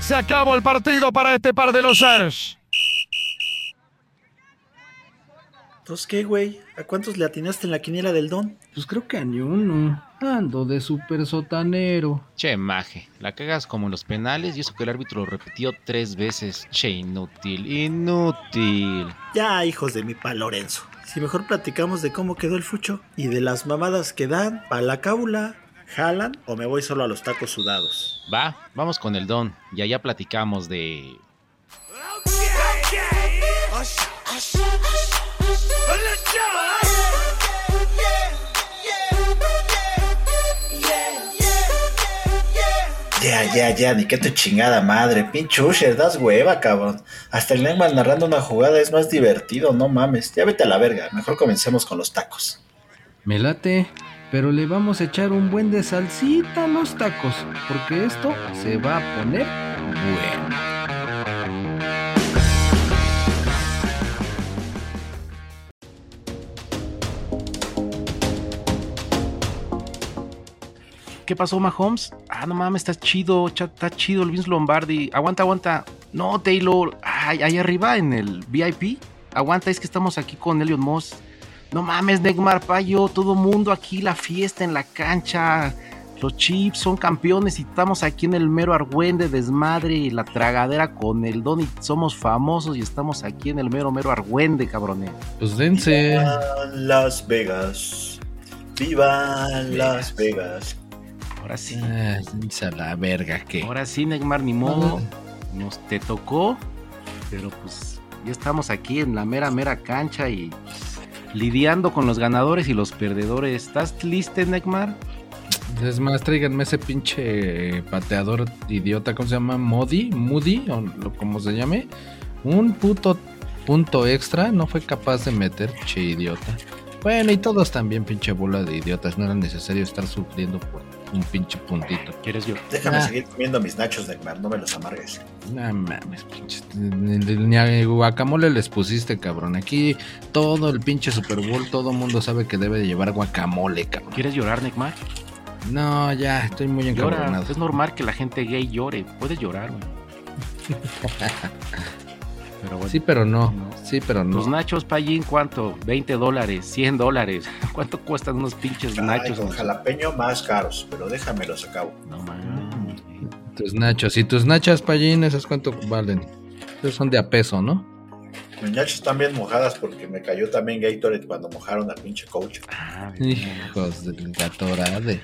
Se acabó el partido para este par de los Ars. ¿Entonces qué, güey? ¿A cuántos le atinaste en la quiniela del don? Pues creo que a ni uno. Ando de super sotanero. Che, maje, la cagas como en los penales y eso que el árbitro lo repitió tres veces. Che, inútil, inútil. Ya, hijos de mi pa Lorenzo. Si mejor platicamos de cómo quedó el fucho y de las mamadas que dan pa' la cábula, ¿jalan o me voy solo a los tacos sudados? Va, vamos con el don. Y allá platicamos de... Ya, ya, ya, ni que tu chingada madre. Pinche Usher, das hueva, cabrón. Hasta el Neymar narrando una jugada es más divertido, no mames. Ya vete a la verga, mejor comencemos con los tacos. Me late, pero le vamos a echar un buen de salsita a los tacos, porque esto se va a poner bueno. ¿Qué pasó, Mahomes? Ah, no mames, está chido, está chido el Vince Lombardi. Aguanta, aguanta. No, Taylor. Ay, ahí arriba en el VIP. Aguanta, es que estamos aquí con Elliot Moss. No mames, Neymar Payo, todo mundo aquí, la fiesta en la cancha. Los Chips son campeones y estamos aquí en el mero argüende, desmadre y la tragadera con el Don y somos famosos y estamos aquí en el mero mero argüende, cabrones. Pues dense. Viva Las Vegas. Viva Las Vegas. Ahora sí. Ah, a la verga, que. Ahora sí, Neymar, ni modo. Nos te tocó, pero pues ya estamos aquí en la mera, mera cancha y pues, lidiando con los ganadores y los perdedores. ¿Estás listo, Neymar? Es más, tráiganme ese pinche pateador idiota, ¿cómo se llama? Modi, Moody, o lo- como se llame. Un puto punto extra no fue capaz de meter, che idiota. Bueno, y todos también, pinche bola de idiotas. No era necesario estar sufriendo por un pinche puntito. ¿Quieres yo? Déjame Ah. seguir comiendo mis nachos, Neymar, no me los amargues. No mames, pinches. Ni, a guacamole les pusiste, cabrón. Aquí todo el pinche Super Bowl, todo mundo sabe que debe de llevar guacamole, cabrón. ¿Quieres llorar, Neymar? No, ya, estoy muy Llora. encabronado. Es normal que la gente gay llore. Puedes llorar, güey. Pero bueno. Sí, pero no. No. Sí, pero Los no. nachos Pallín, ¿cuánto? 20 dólares, 100 dólares. ¿Cuánto cuestan unos pinches Ay, nachos? con jalapeño más caros, pero déjamelos acabo. No mames. Tus nachos. Y tus nachas, Pallín, ¿esas cuánto valen? Esos son de a peso, ¿no? Mis nachos están bien mojadas porque me cayó también Gatorade cuando mojaron al pinche coach. Ah, Hijos del gatorade.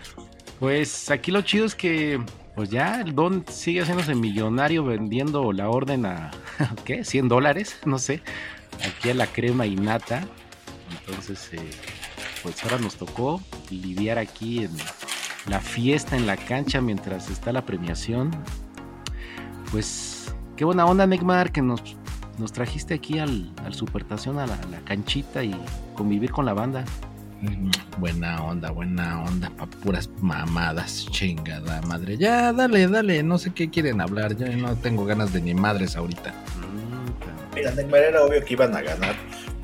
Pues aquí lo chido es que, pues ya el Don sigue haciéndose millonario vendiendo la orden a, ¿qué? 100 dólares, no sé, aquí a la crema y nata. Entonces, eh, pues ahora nos tocó lidiar aquí en la fiesta en la cancha mientras está la premiación. Pues, qué buena onda, Neymar, que nos, nos trajiste aquí al, al Supertación, a la, canchita y convivir con la banda. Buena onda, buena onda, pa' puras mamadas, chingada madre. Ya, dale, dale, no sé qué quieren hablar, yo no tengo ganas de ni madres ahorita. Mira, Neymar era obvio que iban a ganar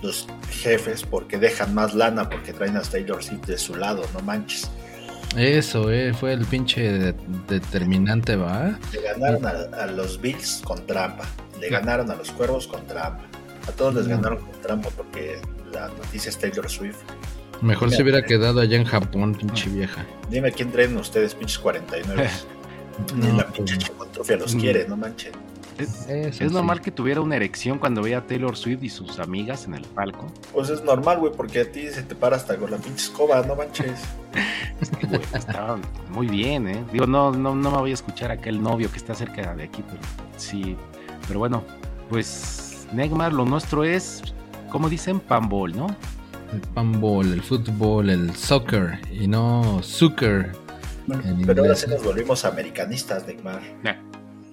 los jefes porque dejan más lana porque traen a Taylor Swift de su lado, no manches. Eso, eh, fue el pinche de- determinante, ¿va? Le ganaron a, a los Bills con trampa, le ganaron a los Cuervos con trampa, a todos les Mm. ganaron con trampa porque la noticia es Taylor Swift. Mejor Mira, se hubiera eh. quedado allá en Japón, pinche vieja. Dime quién traen ustedes, pinches 49. Ni No, la pues, pinche chicotrofia los Mm. quiere, no manchen. Es, Eso es sí. normal que tuviera una erección cuando veía a Taylor Swift y sus amigas en el palco. Pues es normal, güey, porque a ti se te para hasta con la pinche escoba, no manches. Es que, güey, estaba muy bien, ¿eh? Digo, no, no, no me voy a escuchar a aquel novio que está cerca de aquí, pero sí. Pero bueno, pues, Neymar, lo nuestro es, como dicen, pambol, ¿no? El panball, el fútbol, el soccer y no soccer. Pero ahora sí nos volvimos americanistas, Neymar.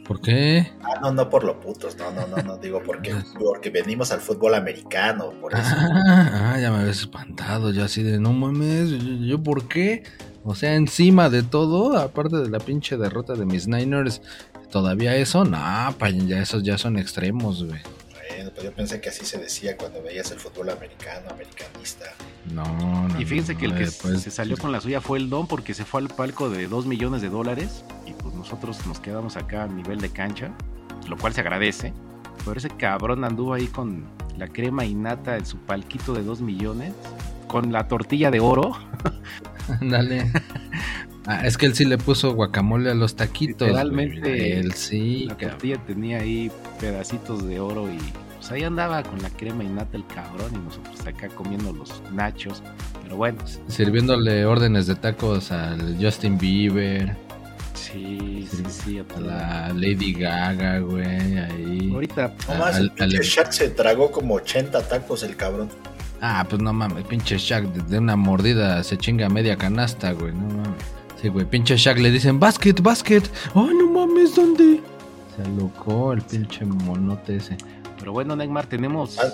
¿Por qué? Ah, no, no por lo putos, no, no, no, no, digo porque, porque venimos al fútbol americano, por eso. Ah, ah, ya me habías espantado, ya así de no mames, yo, yo por qué? O sea, encima de todo, aparte de la pinche derrota de mis Niners, todavía eso, no, pa, ya esos ya son extremos, güey. Pues yo pensé que así se decía cuando veías el fútbol americano, americanista. No, no. Y fíjense no, que el que después- se salió con la suya fue el Don porque se fue al palco de 2 millones de dólares y pues nosotros nos quedamos acá a nivel de cancha, lo cual se agradece. Pero ese cabrón anduvo ahí con la crema innata en su palquito de 2 millones, con la tortilla de oro. Dale. Ah, es que él sí le puso guacamole a los taquitos. Literalmente, güey. Él sí, La cabrón. tortilla tenía ahí pedacitos de oro y pues ahí andaba con la crema innata el cabrón y nosotros acá comiendo los nachos. Pero bueno, Sirviéndole órdenes de tacos al Justin Bieber, sí, sí, sí. a la Lady Gaga, güey, ahí. Ahorita No más, Al- el pinche al- Shaq se tragó como 80 tacos el cabrón. Ah, pues no mames, pinche Shaq, de, de una mordida se chinga media canasta, güey, no mames. Sí, güey, pinche Shaq le dicen, basket, basket. Ay, no mames, ¿dónde? Se alocó el pinche monote ese. Pero bueno, Neymar, tenemos. Ah,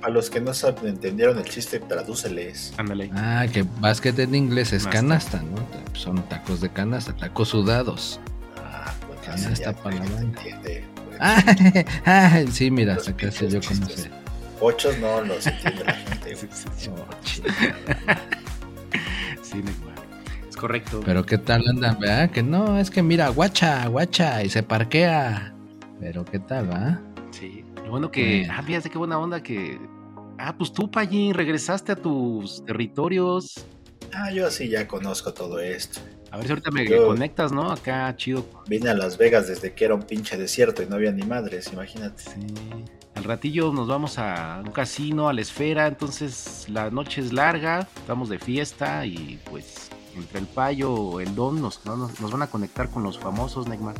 Para los que no saben, entendieron el chiste, tradúceles. Ándale. Ah, que basket en inglés es Canasta. canasta, ¿no? Son tacos de canasta, tacos sudados. Ah, pues ya, para la se banda. entiende. pues. Ah, ah, sí, mira, Los hasta casi yo chistes. sé. Ocho no los entiende la gente. Sí, Neymar. Es correcto. Pero qué tal andan, ¿verdad? Que no, es que mira, guacha, guacha, y se parquea. Pero qué tal, va? Sí. Lo bueno que. Ah, fíjate qué buena onda que. Ah, pues tú, Pallín, regresaste a tus territorios. Ah, yo así ya conozco todo esto. A ver si ahorita me Yo- conectas, ¿no? Acá, chido. Vine a Las Vegas desde que era un pinche desierto y no había ni madres, imagínate. Sí. Al ratillo nos vamos a un casino, a la esfera, entonces la noche es larga, estamos de fiesta y pues entre el payo o el don nos, no, nos, nos van a conectar con los famosos, Neymar.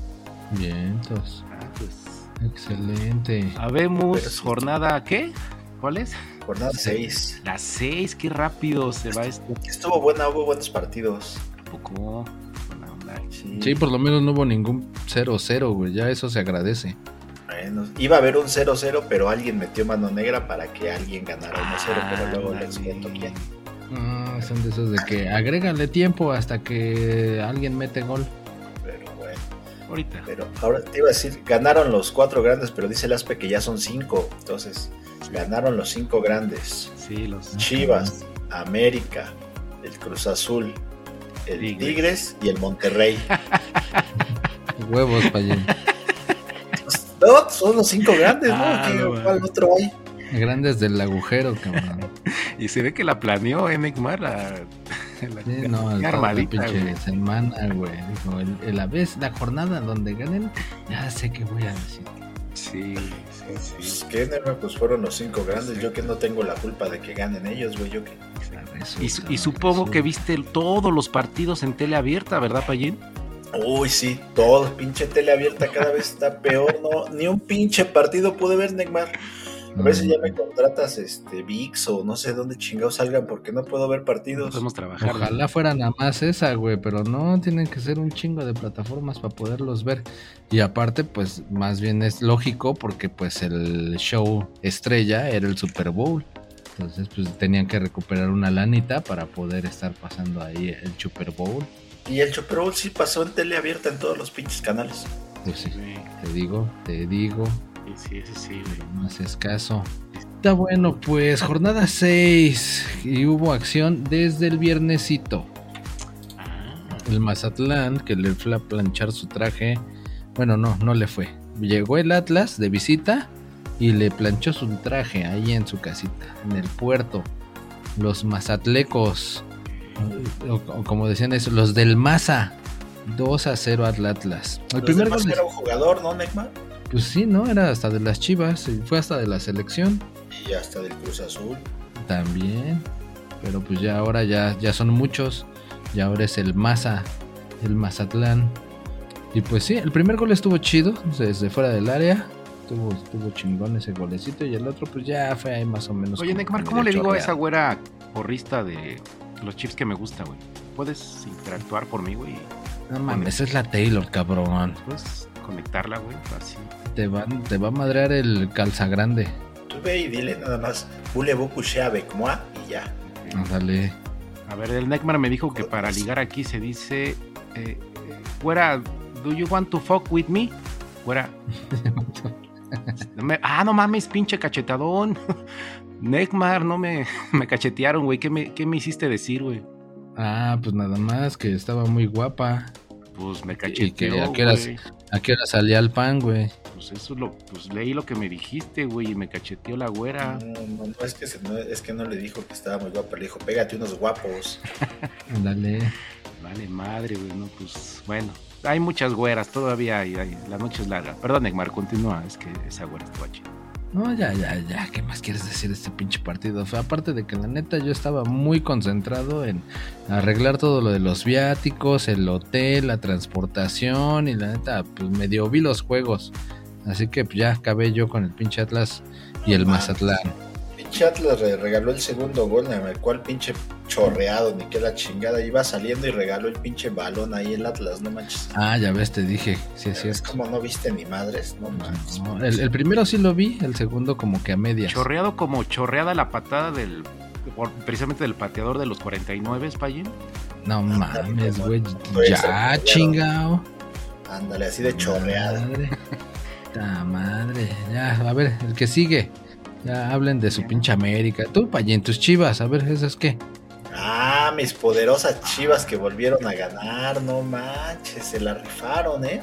Bien, entonces, Ah, pues. Excelente. Habemos sí. jornada, ¿qué? ¿Cuál es? Jornada Sí. 6. Las seis, qué rápido se va esto. Estuvo buena, hubo buenos partidos. ¿A poco? Buena onda. Sí. Sí, por lo menos no hubo ningún 0-0, güey. Ya eso se agradece. Bueno, iba a haber un 0-0, pero alguien metió mano negra para que alguien ganara 1-0, pero luego les Ándale. cuento quién. Ah, son de esos de que agrégale tiempo hasta que alguien mete gol. Ahorita. pero ahora te iba a decir, ganaron los cuatro grandes, pero dice el Aspe que ya son cinco. Entonces, ganaron los cinco grandes. Sí, los. Chivas, América, el Cruz Azul, el Tigres. Tigres, y el Monterrey. Huevos, Payén. No, son los cinco grandes, ¿no? Ah, ¿Qué- no, ¿Cuál otro hay? Grandes del agujero, cabrón. Y se ve que la planeó, ¿eh, Neymar? La, la- Sí, la- no, el armadita, pinche güey. semana, güey. Dijo, el- el- la vez, la jornada donde ganen, ya sé qué voy a decir. Sí, sí, Pues sí. que Nerva, pues fueron los cinco grandes. Yo que no tengo la culpa de que ganen ellos, güey. Yo que. Y, su- y supongo que viste todos los partidos en tele abierta, ¿verdad, Payín? Uy, sí, todo pinche tele abierta cada vez está peor, ¿no? Ni un pinche partido pude ver, Neymar. A si ya me contratas este VIX o no sé dónde chingados salgan porque no puedo ver No partidos. podemos trabajar. Ojalá fuera nada más esa, güey, pero no, tienen que ser un chingo de plataformas para poderlos ver. Y aparte, pues más bien es lógico porque pues el show estrella era el Super Bowl. Entonces, pues tenían que recuperar una lanita para poder estar pasando ahí el Super Bowl. Y el Super Bowl sí pasó en tele abierta en todos los pinches canales. Pues Sí, te digo, te digo, sí, sí, sí, güey. no haces caso. Está bueno, pues jornada 6 y hubo acción desde el viernesito. Ah, El Mazatlán, que le fue a planchar su traje. Bueno, no, no le fue. Llegó el Atlas de visita y le planchó su traje ahí en su casita, en el puerto. Los mazatlecos, o, o como decían eso, los del Maza. 2 a 0 al Atlas. El Los primer gol, era un jugador, ¿no, Neymar? Pues sí, ¿no? Era hasta de las Chivas, fue hasta de la selección Y hasta del Cruz Azul. también. Pero pues ya ahora ya, ya son muchos. Y ahora es el Maza, el Mazatlán. Y pues sí, el primer gol estuvo chido, desde fuera del área. Estuvo, estuvo chingón ese golecito. Y el otro, pues ya fue ahí más o menos. Oye, Neymar, ¿cómo le digo a esa güera porrista de los chips que me gusta, güey? ¿Puedes interactuar por mí, güey? No mames, es la Taylor, cabrón. ¿Puedes conectarla, güey? Así. Te, van, te va a madrear el calza grande. Tú ve y dile nada más, voulez-vous coucher avec moi? Y ya. Ándale. A ver, el Neymar me dijo que para ligar aquí se dice... Eh, güera, ¿do you want to fuck with me? No me- ah, no mames, pinche cachetadón. Neymar, no me, me cachetearon, güey. ¿Qué me, ¿Qué me hiciste decir, güey? Ah, pues nada más que estaba muy guapa. Pues me que cacheteó, a qué horas- güey. ¿A qué hora salía el pan, güey? Pues eso es lo, pues leí lo que me dijiste, güey, y me cacheteó la güera. No, no, no, es que, se- no, es que no le dijo que estaba muy guapa, le dijo, pégate unos guapos. Dale. Vale, madre, güey, no, pues, bueno. Hay muchas güeras, todavía hay, hay- la noche es larga. Perdón, Neymar, continúa, es que esa güera estaba chida. No, ya, ya, ya. ¿Qué más quieres decir de este pinche partido? Aparte de que la neta yo estaba muy concentrado en arreglar todo lo de los viáticos, el hotel, la transportación y la neta, pues medio vi los juegos. Así que pues, ya acabé yo con el pinche Atlas y el. Mazatlán. Pinche Atlas re- regaló el segundo gol, en el cual pinche chorreado, ni que la chingada, iba saliendo y regaló el pinche balón ahí el Atlas, no manches. Ah, ya ves, te dije. Sí, es es como no viste ni madres, no manches. No, el, el primero sí lo vi, el segundo como que a medias. Chorreado como chorreada la patada del, por- precisamente del pateador de los 49, Payín. No mames, güey. Ya, se chingao. Ándale, así de chorreado. Madre. Ta madre. Ya, a ver, el que sigue. Ya hablen de su pinche América. Tú, Payín, tus chivas. A ver, ¿esas qué? Ah, mis poderosas chivas que volvieron a ganar, no manches, se la rifaron, ¿eh?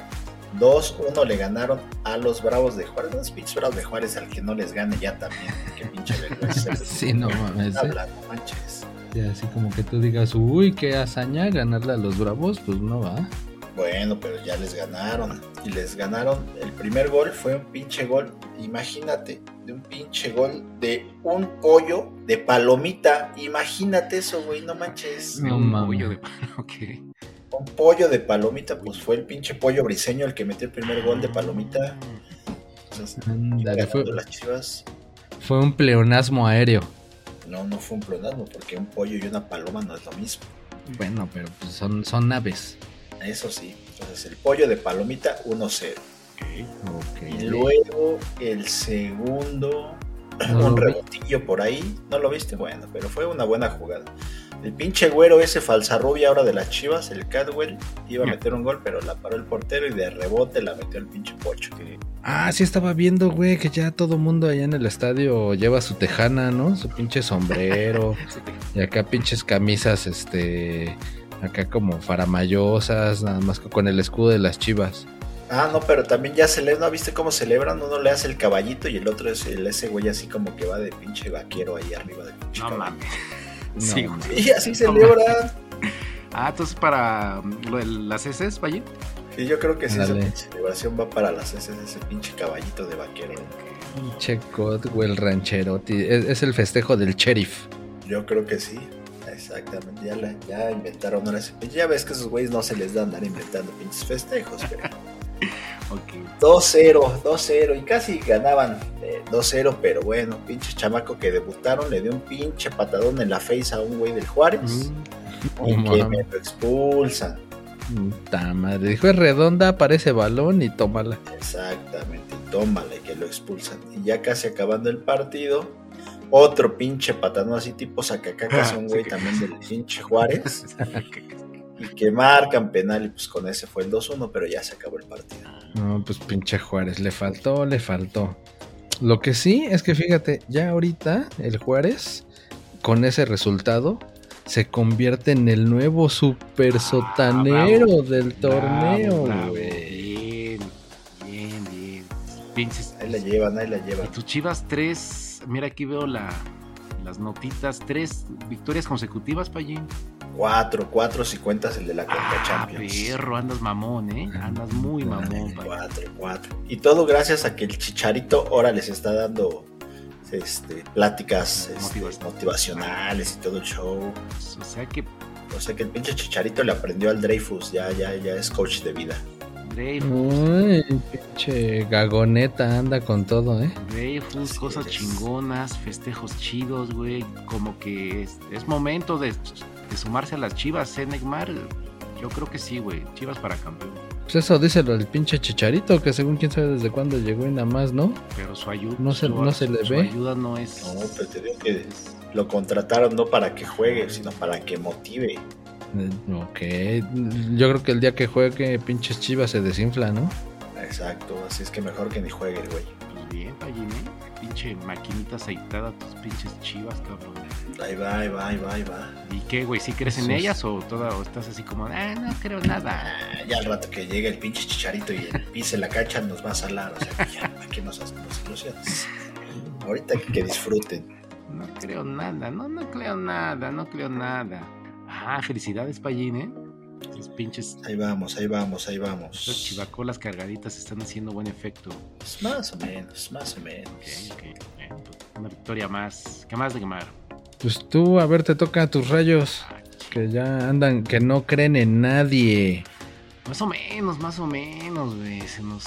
2-1 le ganaron a los Bravos de Juárez. Los pinches Bravos de Juárez, al que no les gane ya también. Qué pinche vergüenza. Sí, no mames. ¿eh? Habla, no manches. Sí, así como que tú digas, uy, qué hazaña ganarle a los bravos, pues no va. Bueno, pero ya les ganaron. Y les ganaron. El primer gol fue un pinche gol. Imagínate, de un pinche gol de un pollo de palomita. Imagínate eso, güey, no manches. No Un pollo de- ok. Un pollo de palomita, pues fue el pinche pollo briseño el que metió el primer gol de palomita. Entonces, fue, ganando las chivas. fue un pleonasmo aéreo. No, no fue un plonasmo, porque un pollo y una paloma no es lo mismo. Bueno, pero pues son, son aves. Eso sí. Entonces, el pollo de palomita 1-0. Ok. Y luego el segundo, No un vi. rebotillo por ahí. No lo viste, bueno, pero fue una buena jugada. El pinche güero ese falsarrubia ahora de las chivas, el Cadwell, iba a meter un gol, pero la paró el portero y de rebote la metió el pinche pocho. Ah, sí estaba viendo, güey, que ya todo mundo allá en el estadio lleva su tejana, ¿no? Su pinche sombrero. y acá pinches camisas, este... Acá como faramayosas, nada más que con el escudo de las chivas. Ah, no, pero también ya se le, ¿no viste cómo celebran? Uno le hace el caballito y el otro es el, ese güey así como que va de pinche vaquero ahí arriba del pinche No mames. No, Sí, güey. Y así celebran. Ah, entonces para lo de las heces, Payín. Y yo creo que sí, Dale. esa celebración va para las heces, ese pinche caballito de vaquero. Pinche cot, güey, el rancherotti. Es, es el festejo del sheriff. Yo creo que sí. Exactamente, ya, la- ya inventaron ahora Ya ves que esos güeyes no se les da andar inventando pinches festejos, pero Ok. 2-0, 2-0 y casi ganaban eh, 2-0, pero bueno, pinche chamaco que debutaron le dio un pinche patadón en la face a un güey del Juárez Mm, y que me lo expulsan. Ta madre. Dijo, es redonda, parece balón y tómala. Exactamente, y tómale que lo expulsan. Y ya casi acabando el partido, otro pinche patadón así tipo sacacacas, un Sí güey también del pinche Juárez. y que marcan penal y pues con ese fue el 2-1, pero ya se acabó el partido. No, pues pinche Juárez. Le faltó, le faltó. Lo que sí es que fíjate, ya ahorita el Juárez, con ese resultado, se convierte en el nuevo super sotanero bravo. del torneo, Bravo, bravo. Bien, bien, bien. Pinches. Ahí la llevan, ahí la Y llevan. tus chivas, Mira, aquí veo la, las notitas. Tres victorias consecutivas, Payín. Cuatro, cuatro si cuentas el de la Conca Ah, Champions. perro, andas mamón, ¿eh? Andas muy mamón. Cuatro, cuatro. Y todo gracias a que el Chicharito ahora les está dando este, pláticas este, motivacionales y todo el show. O sea que O sea que el pinche Chicharito le aprendió al Dreyfus, ya, ya, ya es coach de vida. Dreyfus, pinche gagoneta anda con todo, ¿eh? Dreyfus, Así cosas es. chingonas, festejos chidos, güey. Como que es, es momento de, de sumarse a las chivas, ¿eh, Neymar? Yo creo que sí, güey. Chivas para campeón. Pues eso díselo al pinche chicharito, que según quién sabe desde cuándo llegó y nada más, ¿no? Pero su ayuda. No se- su- no se le su ve. ayuda no es. No, pero te digo que lo contrataron no para que juegue, sino para que motive. Eh, Ok, yo creo que el día que juegue pinches chivas se desinfla, ¿no? Exacto, así es que mejor que ni juegue el güey. Pues bien, Pallín. Pinche maquinita aceitada, tus pinches chivas, cabrón. Ahí va, ahí va, ahí va, ahí va. ¿Y qué, güey? ¿Sí crees en Sus- ellas o, toda, o estás así como, ah, no creo nada? Ah, ya al rato que llegue el pinche chicharito y el pise la cancha nos va a salar. O sea, ya, ¿para qué nos hacemos ilusiones? Ahorita que, que disfruten. No creo nada, no, no creo nada, no creo nada. Ah, felicidades, Pallín, ¿eh? Esos pinches Ahí vamos, ahí vamos, ahí vamos. chivacolas cargaditas están haciendo buen efecto. Pues más o menos, más o menos. Ok, ok. eh, pues, una victoria más. ¿Qué más de quemar? Pues tú, a ver, te toca tus rayos. Que ya andan, que no creen en nadie. Más o menos, más o menos, güey. Se nos.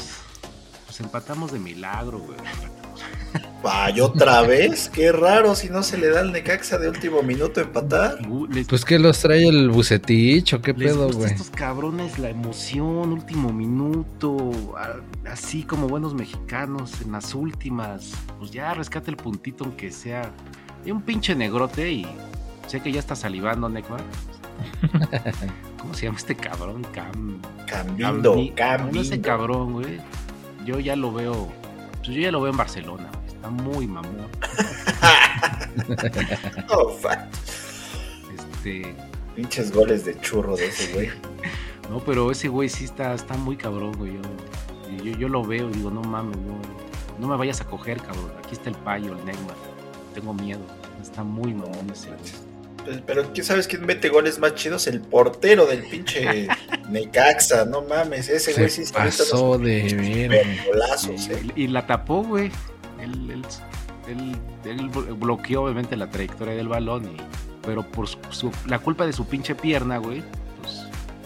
Nos empatamos de milagro, güey. Vaya otra vez, qué raro si no se le da al Necaxa de último minuto empatar. Les, Pues que los trae el bucetich o qué les pedo, güey. estos cabrones la emoción, último minuto. Así como buenos mexicanos en las últimas. Pues ya rescate el puntito, aunque sea. Hay un pinche negrote y. Sé que ya está salivando, Necmar. ¿Cómo se llama este cabrón? Cam. Cambindo, Cambi- Bueno, ese cambindo. cabrón, güey. Yo ya lo veo. Pues yo ya lo veo en Barcelona. Está muy mamón. Oh, fuck. Este. Pinches goles de churro de ese güey. No, pero ese güey sí está, está muy cabrón, güey. Yo, yo, yo lo veo y digo, no mames, no, no me vayas a coger, cabrón. Aquí está el payo, el Neymar. Tengo miedo. Está muy mamón ese güey. Pues, Pero ¿quién sabes quién mete goles más chidos? El portero del pinche Necaxa, no mames, ese güey sí pasó de golazos, eh. Y la tapó, güey. Él, él- él- él bloqueó obviamente la trayectoria del balón, y, pero por su- la culpa de su pinche pierna, güey,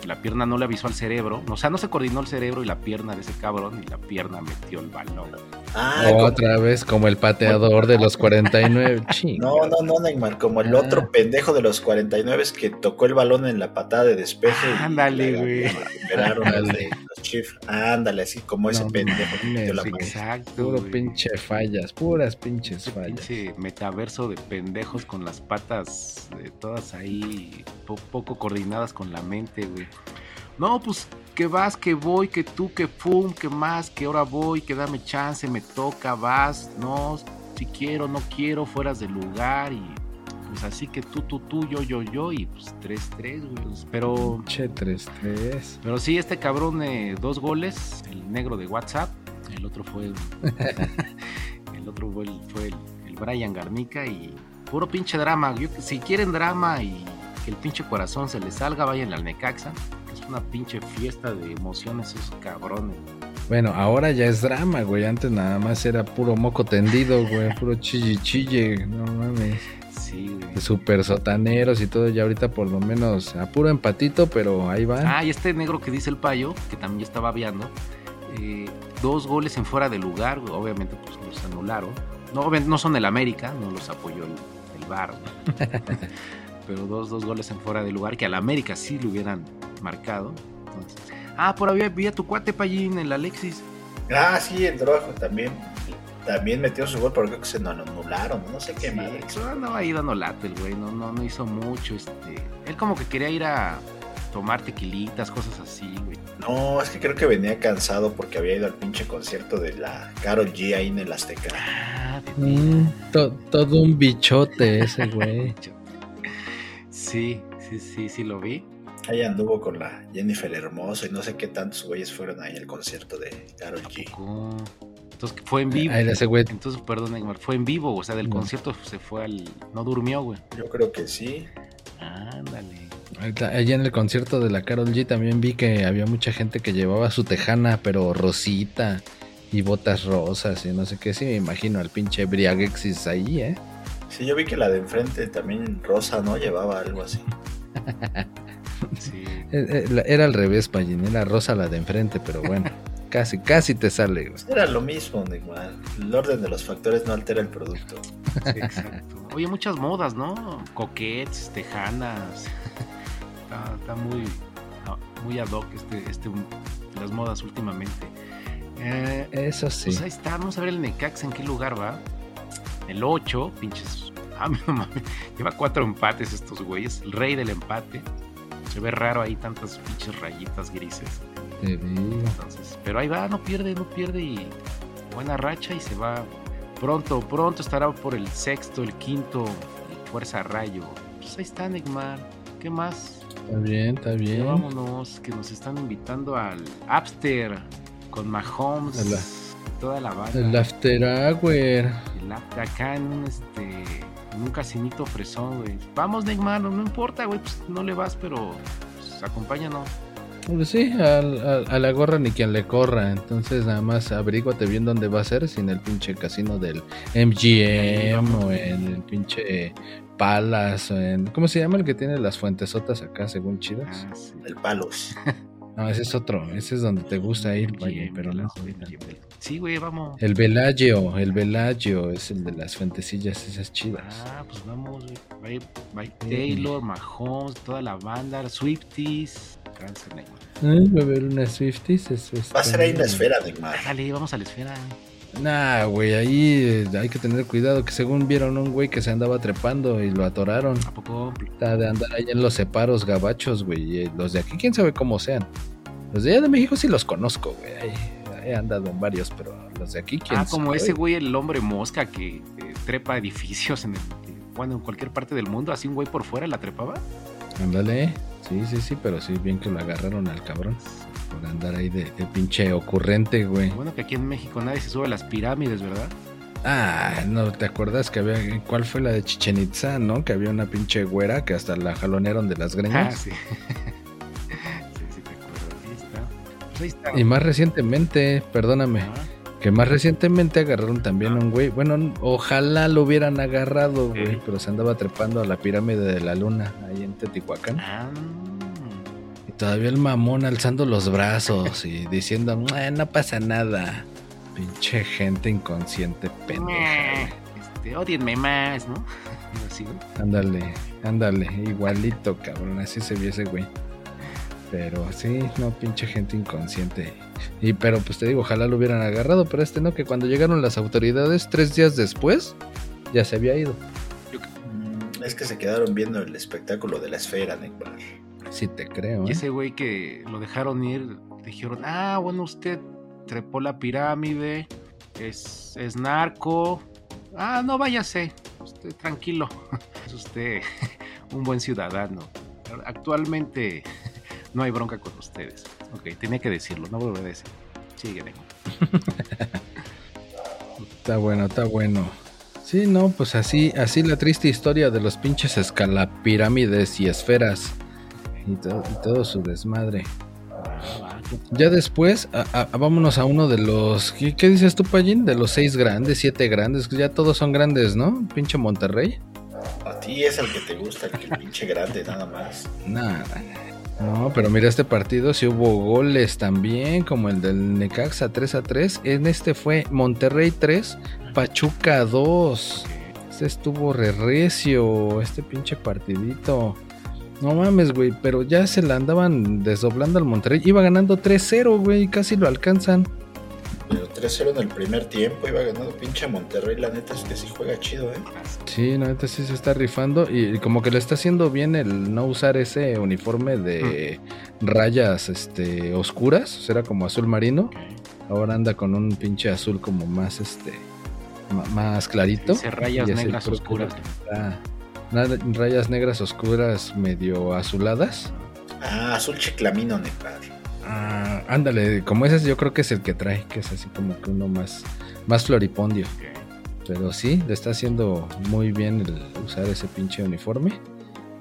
la pierna no le avisó al cerebro. O sea, no se coordinó el cerebro y la pierna de ese cabrón y la pierna metió el balón. Ah, como- Otra vez como el pateador de los 49. Ching. no, no, no, Neymar, como el Ah. otro pendejo de los 49 que tocó el balón en la patada de despeje. Ándale, güey. recuperaron Ándale. de los Chiefs. Ándale, así como ese No pendejo que mames, metió la. Exacto. Puro güey. pinche fallas, puras pinches fallas. pinche metaverso de pendejos con las patas eh, todas ahí po- poco coordinadas con la mente, güey. No, pues que vas, que voy, que tú, que fum, que más, que ahora voy, que dame chance, me toca, vas, no, si quiero, no quiero, fueras del lugar y pues así que tú, tú, tú, yo, yo, yo y pues 3-3, güey. Pues, Pero, Che, 3-3. pero sí, este cabrón, eh, dos goles, el negro de WhatsApp, el otro fue el, el otro fue, el, fue el, el Brian Garnica y puro pinche drama. Yo- si quieren drama y que el pinche corazón se les salga, vayan al Necaxa. Una pinche fiesta de emociones esos cabrones. Bueno, ahora ya es drama, güey. Antes nada más era puro moco tendido, güey. Puro chille chille. No mames. Sí, güey. Super sotaneros y todo. Ya ahorita por lo menos a puro empatito, pero ahí va. Ah, y este negro que dice el payo, que también ya estaba viendo, eh, dos goles en fuera de lugar, güey, obviamente pues los anularon. No, no son el América, no los apoyó el, el VAR, güey. pero dos, dos goles en fuera de lugar que al América sí lo hubieran marcado. Entonces, ah, por ahí vi a tu cuate Payín, el Alexis. Ah, sí, el trabajo también. También metió su gol, pero creo que se lo anularon, no sé qué Sí, madre. andaba ahí dando late el güey, no, no, no hizo mucho. Este, él como que quería ir a tomar tequilitas, cosas así, güey. No, es que creo que venía cansado porque había ido al pinche concierto de la Carol G ahí en el Azteca. Ah, de Mm, to- todo un bichote ese, güey. Sí, sí, sí, sí lo vi. Ahí anduvo con la Jennifer Hermoso y no sé qué tantos güeyes fueron ahí al concierto de Carol ¿A G. poco? Entonces fue en vivo. Ahí ese güey. Entonces, perdón, fue en vivo, o sea, del No. concierto se fue al. No durmió, güey. Yo creo que sí. Ándale. Allá en el concierto de la Carol G también vi que había mucha gente que llevaba su tejana, pero rosita y botas rosas y no sé qué. Sí, me imagino al pinche Briagexis ahí, ¿eh? Sí, yo vi que la de enfrente también Rosa, ¿no? Llevaba algo así. Sí. Eh, eh, Era al revés, Pallín. Era rosa la de enfrente, pero bueno. Casi, casi te sale, güey. Era lo mismo, Neymar. El orden de los factores no altera el producto. Sí, exacto. Oye, muchas modas, ¿no? Coquettes, tejanas. Está, está muy, ah, muy ad hoc este, este, las modas últimamente. Eh, Eso sí. Pues ahí está, vamos a ver el Necaxa en qué lugar va. El 8, pinches. Ah, no mames. Lleva cuatro empates estos güeyes. El rey del empate. Se ve raro ahí tantas pinches rayitas grises. Te digo. Entonces, pero ahí va, no pierde, no pierde y buena racha y se va pronto, pronto estará por el sexto, el quinto, Fuerza Rayo. Pues ahí está Neymar. ¿Qué más? Está bien, está bien. Ya vámonos, que nos están invitando al After con Mahomes. La- toda la banda. El After Hour. El after acá en un, este, en un casinito fresón, güey. Vamos, Neymar, no, no importa, güey, pues no le vas, pero pues, acompáñanos. Pues sí, a, la gorra ni quien le corra. Entonces nada más averíguate bien dónde va a ser, si en el pinche casino del MGM o en el pinche Palace o en... ¿Cómo se llama el que tiene las fuentesotas acá según chidas? Ah, sí. El palos. No, ese es otro, ese es donde te gusta ir, vaya, pero no. Sí, güey, vamos. El Velagio, el Velagio es el de las fuentecillas esas chidas. Ah, pues vamos, güey. Va, va Taylor, Mahomes, toda la banda, Swifties. Cáncer, Neymar. Ay, va a haber unas Swifties. es- es- Va a ser ahí en la esfera, Neymar. Dale, vamos a la esfera. Nah, güey, ahí eh, hay que tener cuidado que según vieron un güey que se andaba trepando y lo atoraron. ¿A poco? Está de andar ahí en los separos gabachos, güey. eh, Los de aquí, quién sabe cómo sean. Los de allá de México sí los conozco, güey. ahí He andado en varios, pero los de aquí, quién Ah, como sabe? ese güey, el hombre mosca que eh, trepa edificios en el, bueno, en cualquier parte del mundo, así un güey por fuera la trepaba. Ándale. Sí, sí, sí, pero sí, bien que lo agarraron al cabrón. Por andar ahí de, de pinche ocurrente, güey. Bueno, que aquí en México nadie se sube a las pirámides, ¿verdad? Ah, no, ¿te acuerdas que había. ¿Cuál fue la de Chichen Itza, no? Que había una pinche güera que hasta la jalonearon de las Ah, greñas. sí. sí, sí, te acuerdas. Ahí está. Pues ahí está. Y más recientemente, perdóname, Ah, que más recientemente agarraron también a un güey. Bueno, ojalá lo hubieran agarrado, güey, Ey. pero se andaba trepando a la pirámide de la luna ahí en Teotihuacán. ah, todavía el mamón alzando los brazos y diciendo, "Ah, no pasa nada. Pinche gente inconsciente, pendeja. Este, odienme más, ¿no? Así, güey. Ándale, ándale, igualito, cabrón, así se vio ese güey. Pero sí, no, pinche gente inconsciente. Y pero pues te digo, ojalá lo hubieran agarrado, pero este no, que cuando llegaron las autoridades, tres días después, ya se había ido. Mm, Es que se quedaron viendo el espectáculo de la esfera, Neymar. Sí te creo, Y ¿eh? ese güey que lo dejaron ir, dijeron, ah, bueno, usted trepó la pirámide, es, es narco. Ah, no váyase, usted tranquilo, es usted un buen ciudadano. Actualmente no hay bronca con ustedes. Ok, tenía que decirlo, no volveré a decir. Sigue, Neymar. Está bueno, está bueno. Sí, no, pues así, así la triste historia de los pinches escalapirámides y esferas. Y, to- y todo su desmadre. Ya después, a- a- vámonos a uno de los. ¿Qué, qué dices tú, Pallín? De los seis grandes, siete grandes. Ya todos son grandes, ¿no? Pinche Monterrey. A ti es el que te gusta, el, que el pinche grande, nada más. Nada. No, pero mira, este partido sí hubo goles también, como el del Necaxa 3 a 3. En este fue Monterrey 3, Pachuca 2. Este estuvo re recio, este pinche partidito. No mames, güey, pero ya se la andaban desdoblando al Monterrey. Iba ganando 3-0, güey, casi lo alcanzan. Pero 3-0 en el primer tiempo, iba ganando pinche Monterrey. La neta es que sí juega chido, ¿eh? Sí, la neta sí se está rifando y como que le está haciendo bien el no usar ese uniforme de rayas este oscuras, o sea, era como azul marino. Ahora anda con un pinche azul como más este más clarito. Dice rayas negras oscuras. está- rayas negras oscuras medio azuladas. Ah, azul chiclamino, Neymar. Ah, ándale, como ese yo creo que es el que trae, que es así como que uno más más floripondio. Pero sí, le está haciendo muy bien el usar ese pinche uniforme.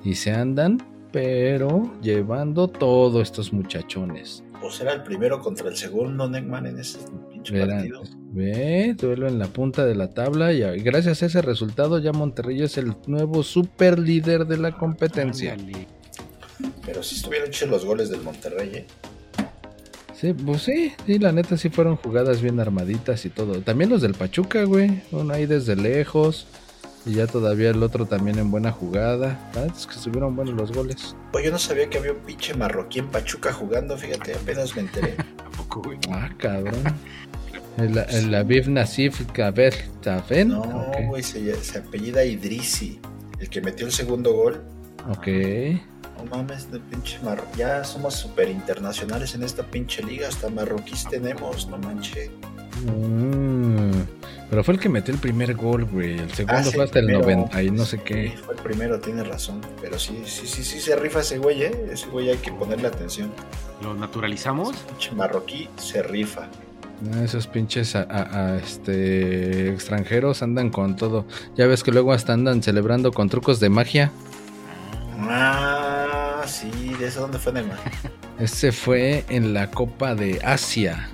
Y se andan, pero llevando todos estos muchachones. O será el primero contra el segundo, Neymar, en ese pinche Verán, partido. ve, duelo en la punta de la tabla y gracias a ese resultado ya Monterrey es el nuevo super líder de la competencia. Pero sí estuvieron chidos los goles del Monterrey, ¿eh? Sí, pues sí, sí, la neta sí fueron jugadas bien armaditas y todo. También los del Pachuca, güey, uno ahí desde lejos y ya todavía el otro también en buena jugada. Neta es que estuvieron buenos los goles. Oye, yo no sabía que había un pinche marroquí en Pachuca jugando, fíjate, apenas me enteré. ¿A poco, güey? Ah, cabrón. El, el Aviv Nasif Kabel Tafen. No, güey, se, se apellida Idrisi, el que metió el segundo gol. Ok. No mames, de pinche marro. Ya somos súper internacionales en esta pinche liga, hasta marroquíes tenemos, no manches. Mm, pero fue el que metió el primer gol, güey. El segundo Ah, sí, fue hasta el primero. 90 y no sé qué. fue el primero, tienes razón. Pero sí, sí, sí, sí se rifa ese güey, ¿eh? Ese güey hay que ponerle atención. ¿Lo naturalizamos? Pinche marroquí se rifa. Ah, Esos pinches a- a- a, este, extranjeros andan con todo. Ya ves que luego hasta andan celebrando con trucos de magia. Ah, sí, ¿de eso dónde fue Neymar? Ese fue en la Copa de Asia.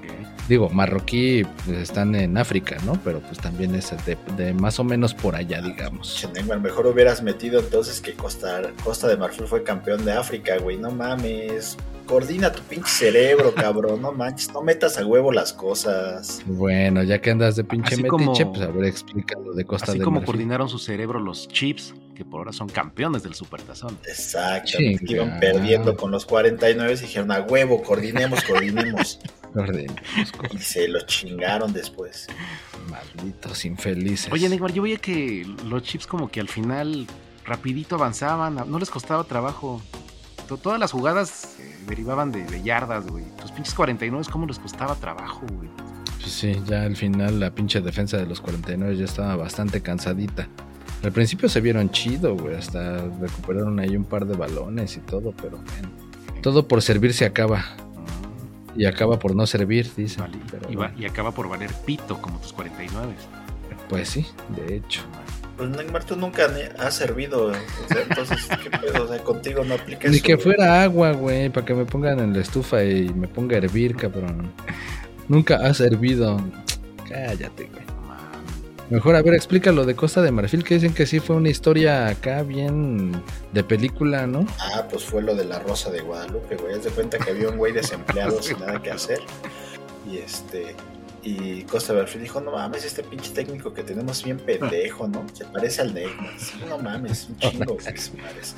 Digo, marroquí pues, están en África, ¿no? Pero pues también es de, de más o menos por allá, digamos. Che, Neymar, mejor hubieras metido entonces que Costa, Costa de Marfil fue campeón de África, güey. No mames. Coordina tu pinche cerebro, cabrón. No manches, no metas a huevo las cosas. Bueno, ya que andas de pinche Así metiche, como- pues a ver, explícalo de Costa Así de como Marfil. coordinaron su cerebro los Chips, que por ahora son campeones del Supertazón. Exactamente. que Iban perdiendo con los 49 y dijeron a huevo, coordinemos, coordinemos. Y se lo chingaron después. malditos infelices. Oye, Neymar, yo veía que los Chips como que al final rapidito avanzaban, no les costaba trabajo. To- Todas las jugadas eh, derivaban de, de yardas, güey. Los pinches 49, ¿cómo les costaba trabajo, güey? Pues sí, ya al final la pinche defensa de los 49 ya estaba bastante cansadita. Al principio se vieron chido, güey, hasta recuperaron ahí un par de balones y todo, pero. Todo por servir se acaba. Mm, Y acaba por no servir, dice. vale. Pero y, va- y acaba por valer pito, como tus 49. pues sí, de hecho. Pues Neymar, tú nunca has servido. o sea, entonces, ¿qué pedo? O sea, contigo no aplica Ni eso, que güey. fuera agua, güey, para que me pongan en la estufa y me ponga a hervir, cabrón. Nunca ha servido. Cállate, güey. Mejor, a ver, explícalo de Costa de Marfil, que dicen que sí fue una historia acá bien de película, ¿no? Ah, pues fue lo de la Rosa de Guadalupe, güey. Haz de cuenta que había un güey desempleado sin nada que hacer. Y este. Y Costa de Marfil dijo: No mames, este pinche técnico que tenemos bien pendejo, ¿no? Se parece al Neymar. Sí, no mames, un chingo, güey. se parece.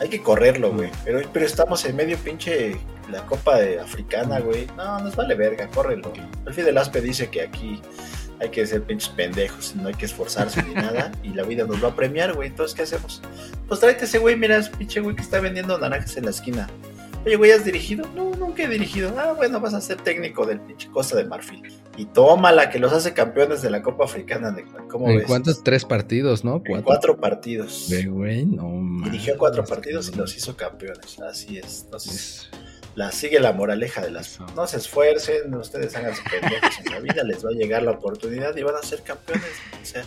Hay que correrlo, güey. Pero, pero estamos en medio pinche la Copa de Africana, güey. No, nos vale verga, córrelo. El Fidel Aspe dice que aquí hay que ser pinches pendejos, no hay que esforzarse ni nada. Y la vida nos va a premiar, güey. Entonces, ¿qué hacemos? Pues tráete ese güey, mira, es pinche güey que está vendiendo naranjas en la esquina. Oye, güey, ¿has dirigido? No, nunca he dirigido. Ah, bueno, vas a ser técnico del pinche Costa de Marfil. Y tómala, que los hace campeones de la Copa Africana. Neymar. ¿Cómo ¿En ves? cuántos? Tres partidos, ¿no? En Cuatro. cuatro partidos. Ve, güey, no. Dirigió cuatro partidos y los hizo campeones. Así es. Entonces, Es- la sigue la moraleja de las. Eso. No se esfuercen, ustedes hagan pendejos en la vida, les va a llegar la oportunidad y van a ser campeones. O sea,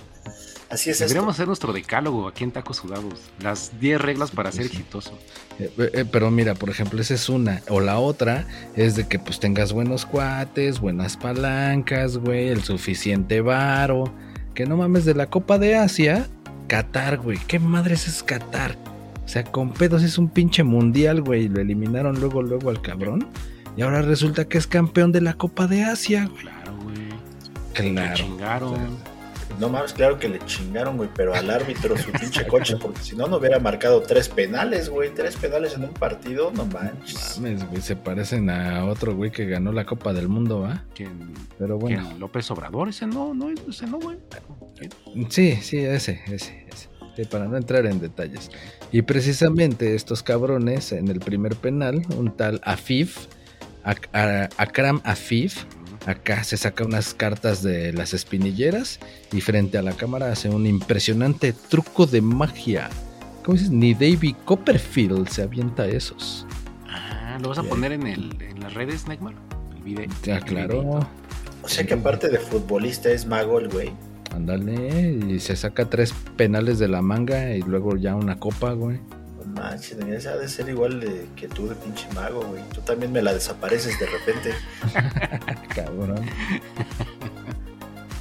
así es esto. Deberíamos hacer nuestro decálogo aquí en Tacos Sudados. Las 10 reglas para ser Sí. exitoso. Eh, eh, pero mira, por ejemplo, esa es una. O la otra es de que pues tengas buenos cuates, buenas palancas, güey, el suficiente varo. Que no mames de la Copa de Asia, Qatar, güey. ¿Qué madres es Qatar? O sea, con pedos es un pinche mundial, güey. y Lo eliminaron luego, luego al cabrón. Y ahora resulta que es campeón de la Copa de Asia, güey. Claro, güey. Le Claro. chingaron. No mames, claro que le chingaron, güey, pero al árbitro su pinche coche, porque si no, no hubiera marcado tres penales, güey. Tres penales en un partido, no manches. Mames, güey, se parecen a otro güey que ganó la Copa del Mundo, ¿va? ¿Quién, Pero bueno. quién? López Obrador, ese no, no, ese no, güey. ¿Quién? Sí, sí, ese, ese. Sí, para no entrar en detalles. Y precisamente estos cabrones, en el primer penal, un tal Afif, Ak- a- Akram Afif, acá se saca unas cartas de las espinilleras y frente a la cámara hace un impresionante truco de magia. ¿Cómo dices? Ni David Copperfield se avienta esos. Ah, ¿lo vas a poner en, el, en las redes, Neymar? El video. Ya, claro. O sea que aparte de futbolista es mago el güey. Ándale, y se saca tres penales de la manga y luego ya una copa, güey. No manches, esa ha de ser igual de, que tú de pinche mago, güey. Tú también me la desapareces de repente. Cabrón.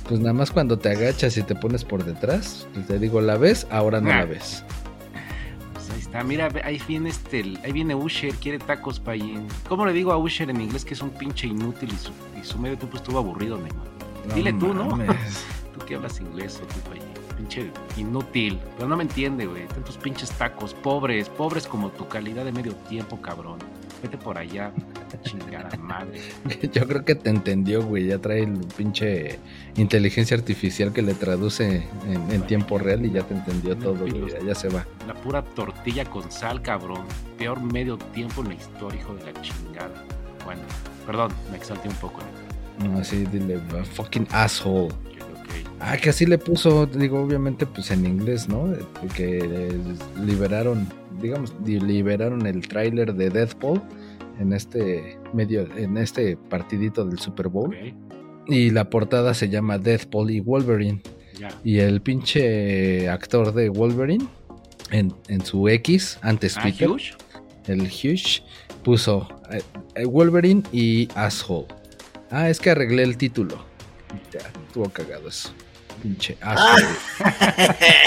Pues nada más cuando te agachas y te pones por detrás, pues te digo, ¿la ves? Ahora no Ah. la ves. Pues ahí está, mira, ve- ahí viene este, ahí viene Usher, quiere tacos payen. ¿Cómo le digo a Usher en inglés que es un pinche inútil y su, y su medio tiempo estuvo aburrido, Neymar? Dile tú, ¿no? Tú que hablas inglés, o tipo ahí, pinche inútil. Pero no me entiende, güey. Tantos pinches tacos, pobres, pobres como tu calidad de medio tiempo, cabrón. Vete por allá, chingada madre. Yo creo que te entendió, güey. Ya trae el pinche inteligencia artificial que le traduce en, en tiempo real y ya te entendió todo, güey. Ya- se va. La pura tortilla con sal, cabrón. Peor medio tiempo en la historia, hijo de la chingada. Bueno, perdón, me exalté un poco. Neymar. No, así, dile, "A fucking asshole. Ah, que así le puso, digo, obviamente, pues en inglés, ¿no? Que liberaron, digamos, di- liberaron el tráiler de Deadpool en este medio, en este partidito del Super Bowl. Y la portada se llama Deadpool y Wolverine. Y el pinche actor de Wolverine, en, en su X, antes Ah, Twitter, Huge. el Huge, puso eh, eh, Wolverine y Asshole. Ah, es que arreglé el título. Ya, estuvo cagado eso. Pinche asshole.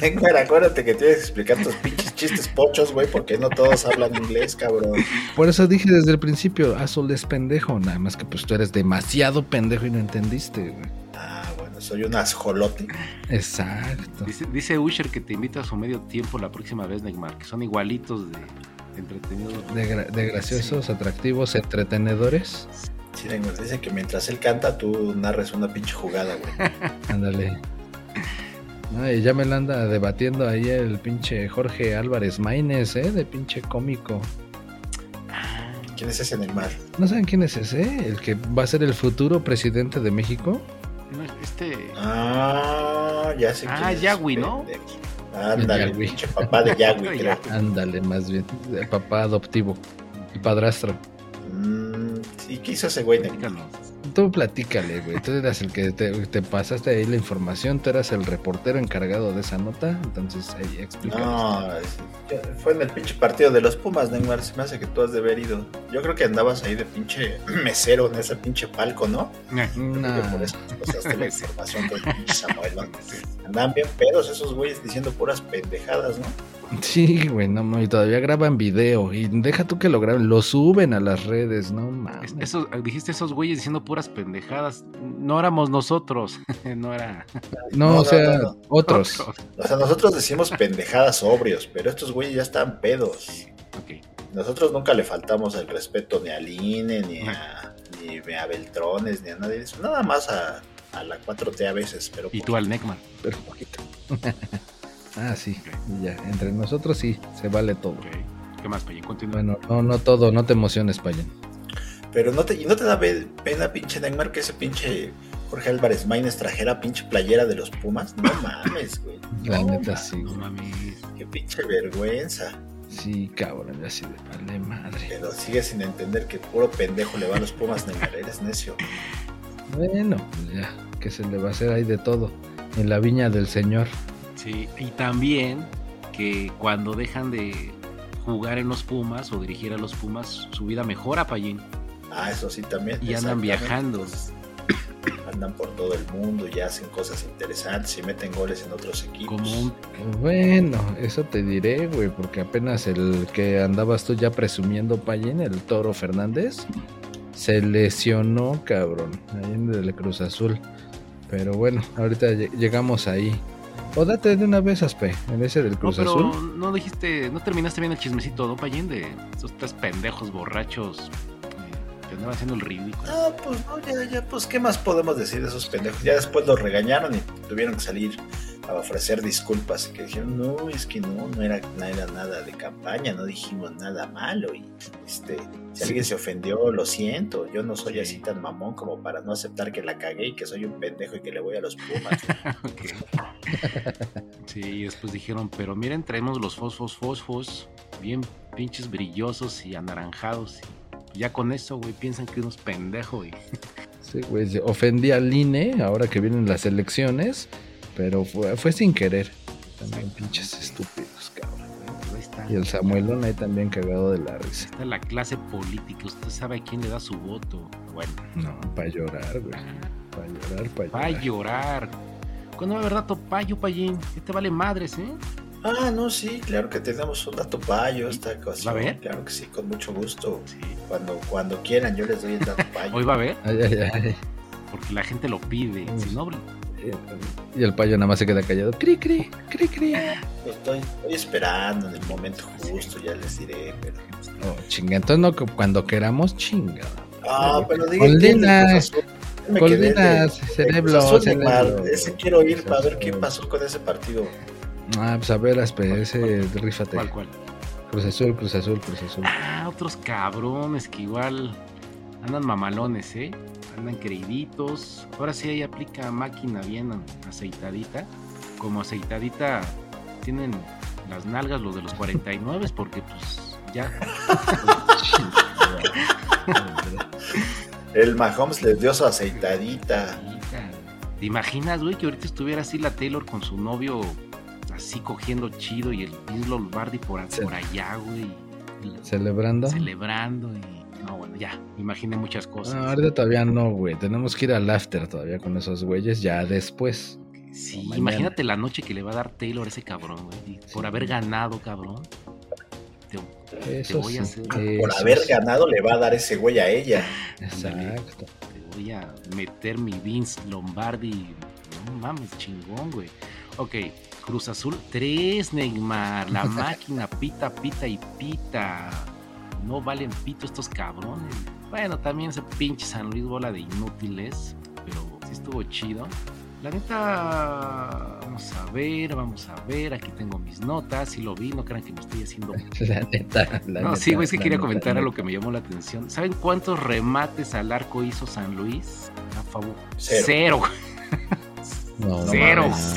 Neymar, acuérdate que tienes que explicar tus pinches chistes pochos, güey, porque no todos hablan inglés, cabrón. Por eso dije desde el principio, asshole es pendejo. Nada más que pues tú eres demasiado pendejo y no entendiste, güey. Ah, bueno, soy un asjolote. Exacto. Dice, dice Usher que te invita a su medio tiempo la próxima vez, Neymar, que son igualitos de, de entretenidos. De, gra- de graciosos, atractivos, entretenedores. Sí, dice que mientras él canta, tú narres una pinche jugada, güey. Ándale. Ay, ya me la anda debatiendo ahí el pinche Jorge Álvarez Maínez, ¿eh? De pinche cómico. ¿Quién es ese Neymar? ¿No saben quién es ese? El que va a ser el futuro presidente de México. No, Este. Ah, ya sé quién Ah, es. Yagüi, ¿no? pendejo. Ándale, pinche papá de Yagüi, creo. Ándale, más bien. El papá adoptivo. El padrastro. ¿Y qué hizo ese güey? Díganos. Tú platícale, güey. Tú eras el que te, te pasaste ahí la información. Tú eras el reportero encargado de esa nota. Entonces, ahí explícale. No, fue en el pinche partido de los Pumas, Neymar. Se me hace que tú has de haber ido. Yo creo que andabas ahí de pinche mesero en ese pinche palco, ¿no? Nah. por eso pasaste la información del pinche Samuel. ¿no? Andaban bien pedos esos güeyes diciendo puras pendejadas, ¿no? Sí, güey, no, no, y todavía graban video. Y deja tú que lo graben, lo suben a las redes, no mames. Es- Esos, dijiste esos güeyes diciendo puras pendejadas. No éramos nosotros. no era. No, No, o sea, no, no, no. otros. O sea, nosotros decimos pendejadas sobrios, pero estos güeyes ya están pedos. Ok. Nosotros nunca le faltamos el respeto ni al INE, ni a, ni a Beltrones, ni a nadie eso. Nada más a, a la 4T a veces, pero Y tú al Neckman. Pero poquito. ah, sí, ya. Entre nosotros sí, se vale todo. ¿Qué más, Payín? Continúa. Bueno, no, no todo, no te emociones, Payan. Pero no te, y no te da pena, pinche Neymar, que ese pinche Jorge Álvarez Maínez trajera pinche playera de los Pumas. No mames, güey. La No neta mames, sí, No mames. Qué pinche vergüenza. Sí, cabrón, así de vale madre. Pero sigues sin entender que puro pendejo le va a los Pumas, Neymar. Eres necio. Bueno, pues ya, ¿qué se le va a hacer ahí de todo? En la viña del señor. Sí, y también que cuando dejan de jugar en los Pumas o dirigir a los Pumas, su vida mejora, Payín. Ah, eso sí también. Y andan viajando. Andan por todo el mundo y hacen cosas interesantes y meten goles en otros equipos. Como un. Bueno, eso te diré, güey, porque apenas el que andabas tú ya presumiendo, Payen, el Toro Fernández, se lesionó, cabrón, ahí en el Cruz Azul. Pero bueno, ahorita lle- llegamos ahí. O date de una vez, Aspe, en ese del No, Cruz pero Azul. no dijiste, no terminaste bien el chismecito, ¿no, Payín? De esos tres pendejos borrachos que andaban haciendo el ridículo. Ah, pues no, ya, ya, pues qué más podemos decir de esos pendejos. Ya después los regañaron y tuvieron que salir a ofrecer disculpas. Que dijeron, no, es que no, no era, no era nada de campaña, no dijimos nada malo. Y este, si alguien se ofendió, lo siento. Yo no soy Sí. así tan mamón como para no aceptar que la cagué y que soy un pendejo y que le voy a los Pumas. Sí, y después dijeron, pero miren, traemos los fosfos fosfos, bien pinches brillosos y anaranjados. Y ya con eso, güey, piensan que uno es pendejo y Sí, güey, ofendí al INE ahora que vienen las elecciones, pero fue, fue sin querer. También pinches estúpidos, cabrón. ahí está. Y el Samuelón ahí también cagado de la risa. Está la clase política, usted sabe a quién le da su voto. Bueno, No, para llorar, güey. Para llorar, para va a llorar. llorar. ¿Cuándo va a haber dato payo, payín? ¿Qué te vale madres, eh? Ah, no, sí, claro que tenemos un dato payo esta ocasión. ¿Va a haber? Claro que sí, con mucho gusto. Sí. Cuando, cuando quieran, yo les doy el dato payo. Hoy va a haber, Ay, ay, ay. porque la gente lo pide. Si no, Y el payo nada más se queda callado. Cri, cri, cri, cri. Pues Estoy, estoy esperando en el momento justo, ya les diré, pero. Oh, chinga. Entonces no, que cuando queramos, chinga. Ah, pero digan de cerebro, cerebro. Ese quiero ir para ver qué pasó con ese partido. Ah, pues a ver, ese, rífate. ¿cuál, cuál? Cruz Azul, Cruz Azul, Cruz Azul. Ah, otros cabrones que igual andan mamalones, ¿eh? Andan creíditos. Ahora sí ahí aplica máquina bien aceitadita. Como aceitadita tienen las nalgas los de los 49 porque pues ya. El Mahomes les dio su aceitadita. ¿Te imaginas, güey, que ahorita estuviera así la Taylor con su novio así cogiendo chido y el Vince Lombardi por, por allá, güey? Celebrando. Celebrando y no, bueno, ya, me imaginé muchas cosas. No, ahorita todavía no, güey. Tenemos que ir al after todavía con esos güeyes, ya después. Sí, imagínate la noche que le va a dar Taylor a ese cabrón, güey. Por haber ganado, cabrón. Te, voy a hacer... Por haber ganado le va a dar ese güey a ella. Exacto. Te voy a meter mi Vince Lombardi. No mames, chingón, güey. Ok, Cruz Azul 3, Neymar. La máquina pita, pita y pita no valen pito estos cabrones. Bueno, también ese pinche San Luis bola de inútiles, pero sí estuvo chido. La neta, vamos a ver, vamos a ver. Aquí tengo mis notas. Si lo vi, no crean que me estoy haciendo. La neta. La no, neta, sí, güey, es que quería neta, comentar neta. lo que me llamó la atención. ¿Saben cuántos remates al arco hizo San Luis? A favor. Cero. Cero. No, Cero. mames.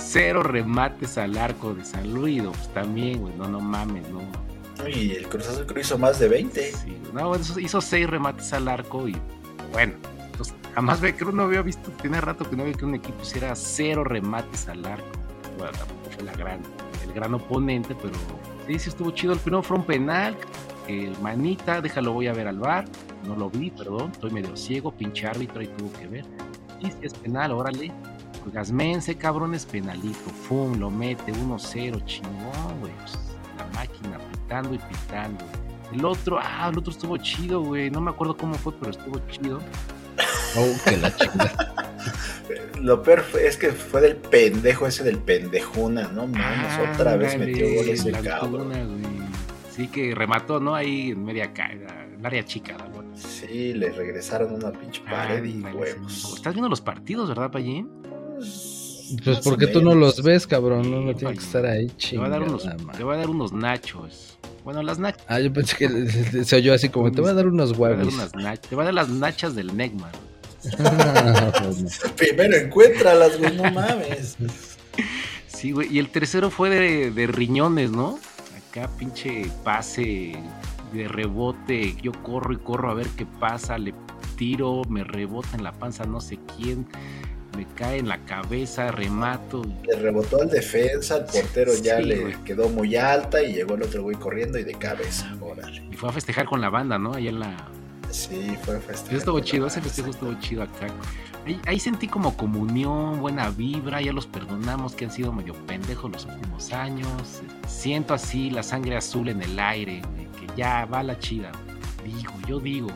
Cero remates al arco de San Luis. Pues también, güey. No, no mames, no. Y el Cruz Azul creo hizo más de 20. Sí, no, hizo, seis remates al arco y bueno, entonces, jamás ve, creo no había visto, tiene rato que no había que un equipo hiciera cero remates al arco. Bueno, tampoco fue la gran, el gran oponente, pero sí, sí estuvo chido. El primero fue un penal, el manita, déjalo, voy a ver al bar. No lo vi, perdón, estoy medio ciego, pinche árbitro, ahí tuvo que ver. Y si es penal, órale. Gasmense, cabrón, es penalito. Fum, lo mete 1-0, chingón, güey. Pues, la máquina pitando y pitando. El otro, ah, el otro estuvo chido, güey. No me acuerdo cómo fue, pero estuvo chido. Oh, que la chingada. Lo peor fue- es que fue del pendejo ese del pendejuna, no mames, Ah, otra vez metió goles de la cabrón. Güey. Sí, que remató, ¿no? Ahí en media caída, en área chica, ¿no? Sí, le regresaron una pinche pared y Ándale, huevos. sí. Estás viendo los partidos, ¿verdad, Payín? Pues porque tú no los ves, cabrón. No, tiene que estar ahí Te voy a dar unos, chingada, te voy a dar unos nachos. Bueno, las nachas. Ah, yo pensé que se oyó así como, te voy a dar unos Te voy a dar, huevos. te voy a dar las nachas del. Ah, pues no. Primero encuéntralas, güey, no mames. Sí, güey. Y el tercero fue de, de riñones, ¿no? Acá pinche pase de rebote. Yo corro y corro a ver qué pasa. Le tiro, me rebota en la panza no sé quién. Me cae en la cabeza, remato. Le rebotó al defensa, el portero ya Sí, le güey. quedó muy alta y llegó el otro güey corriendo y de cabeza, órale. Y fue a festejar con la banda, ¿no? Allá en la. Sí, fue festejo. Eso estuvo chido, ese festejo estuvo chido acá. Ahí, ahí sentí como comunión, buena vibra, ya los perdonamos que han sido medio pendejos los últimos años. Siento así la sangre azul en el aire, que ya va la chida. Digo, yo digo.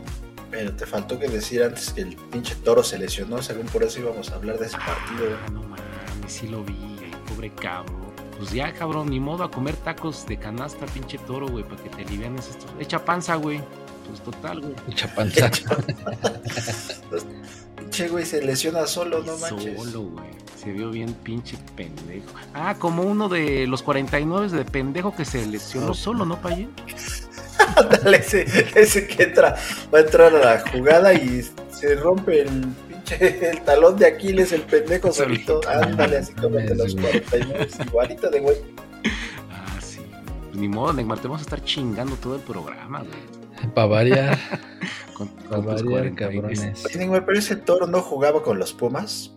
Pero te faltó que decir antes que el pinche toro se lesionó, según por eso íbamos a hablar de ese partido. Ah, no mames, sí lo vi, ay, pobre cabrón. Pues ya, cabrón, ni modo a comer tacos de canasta, pinche toro, güey, para que te alivianes esto. Echa panza, güey. Pues total, güey. Mucha panza. Pinche güey se lesiona solo, no manches. Solo, güey. Se vio bien pinche pendejo. Ah, como uno de los 49 de pendejo que se lesionó No. solo, ¿no, Payín? Ándale, ese, ese que entra, va a entrar a la jugada y se rompe el pinche el talón de Aquiles, el pendejo solito. Ándale, así como de los 49, igualito de güey. Ah, sí. Pues ni modo, Neymar, te vamos a estar chingando todo el programa, güey. Para variar, Con, para variar, 49. cabrones. Pero ese toro no jugaba con los Pumas.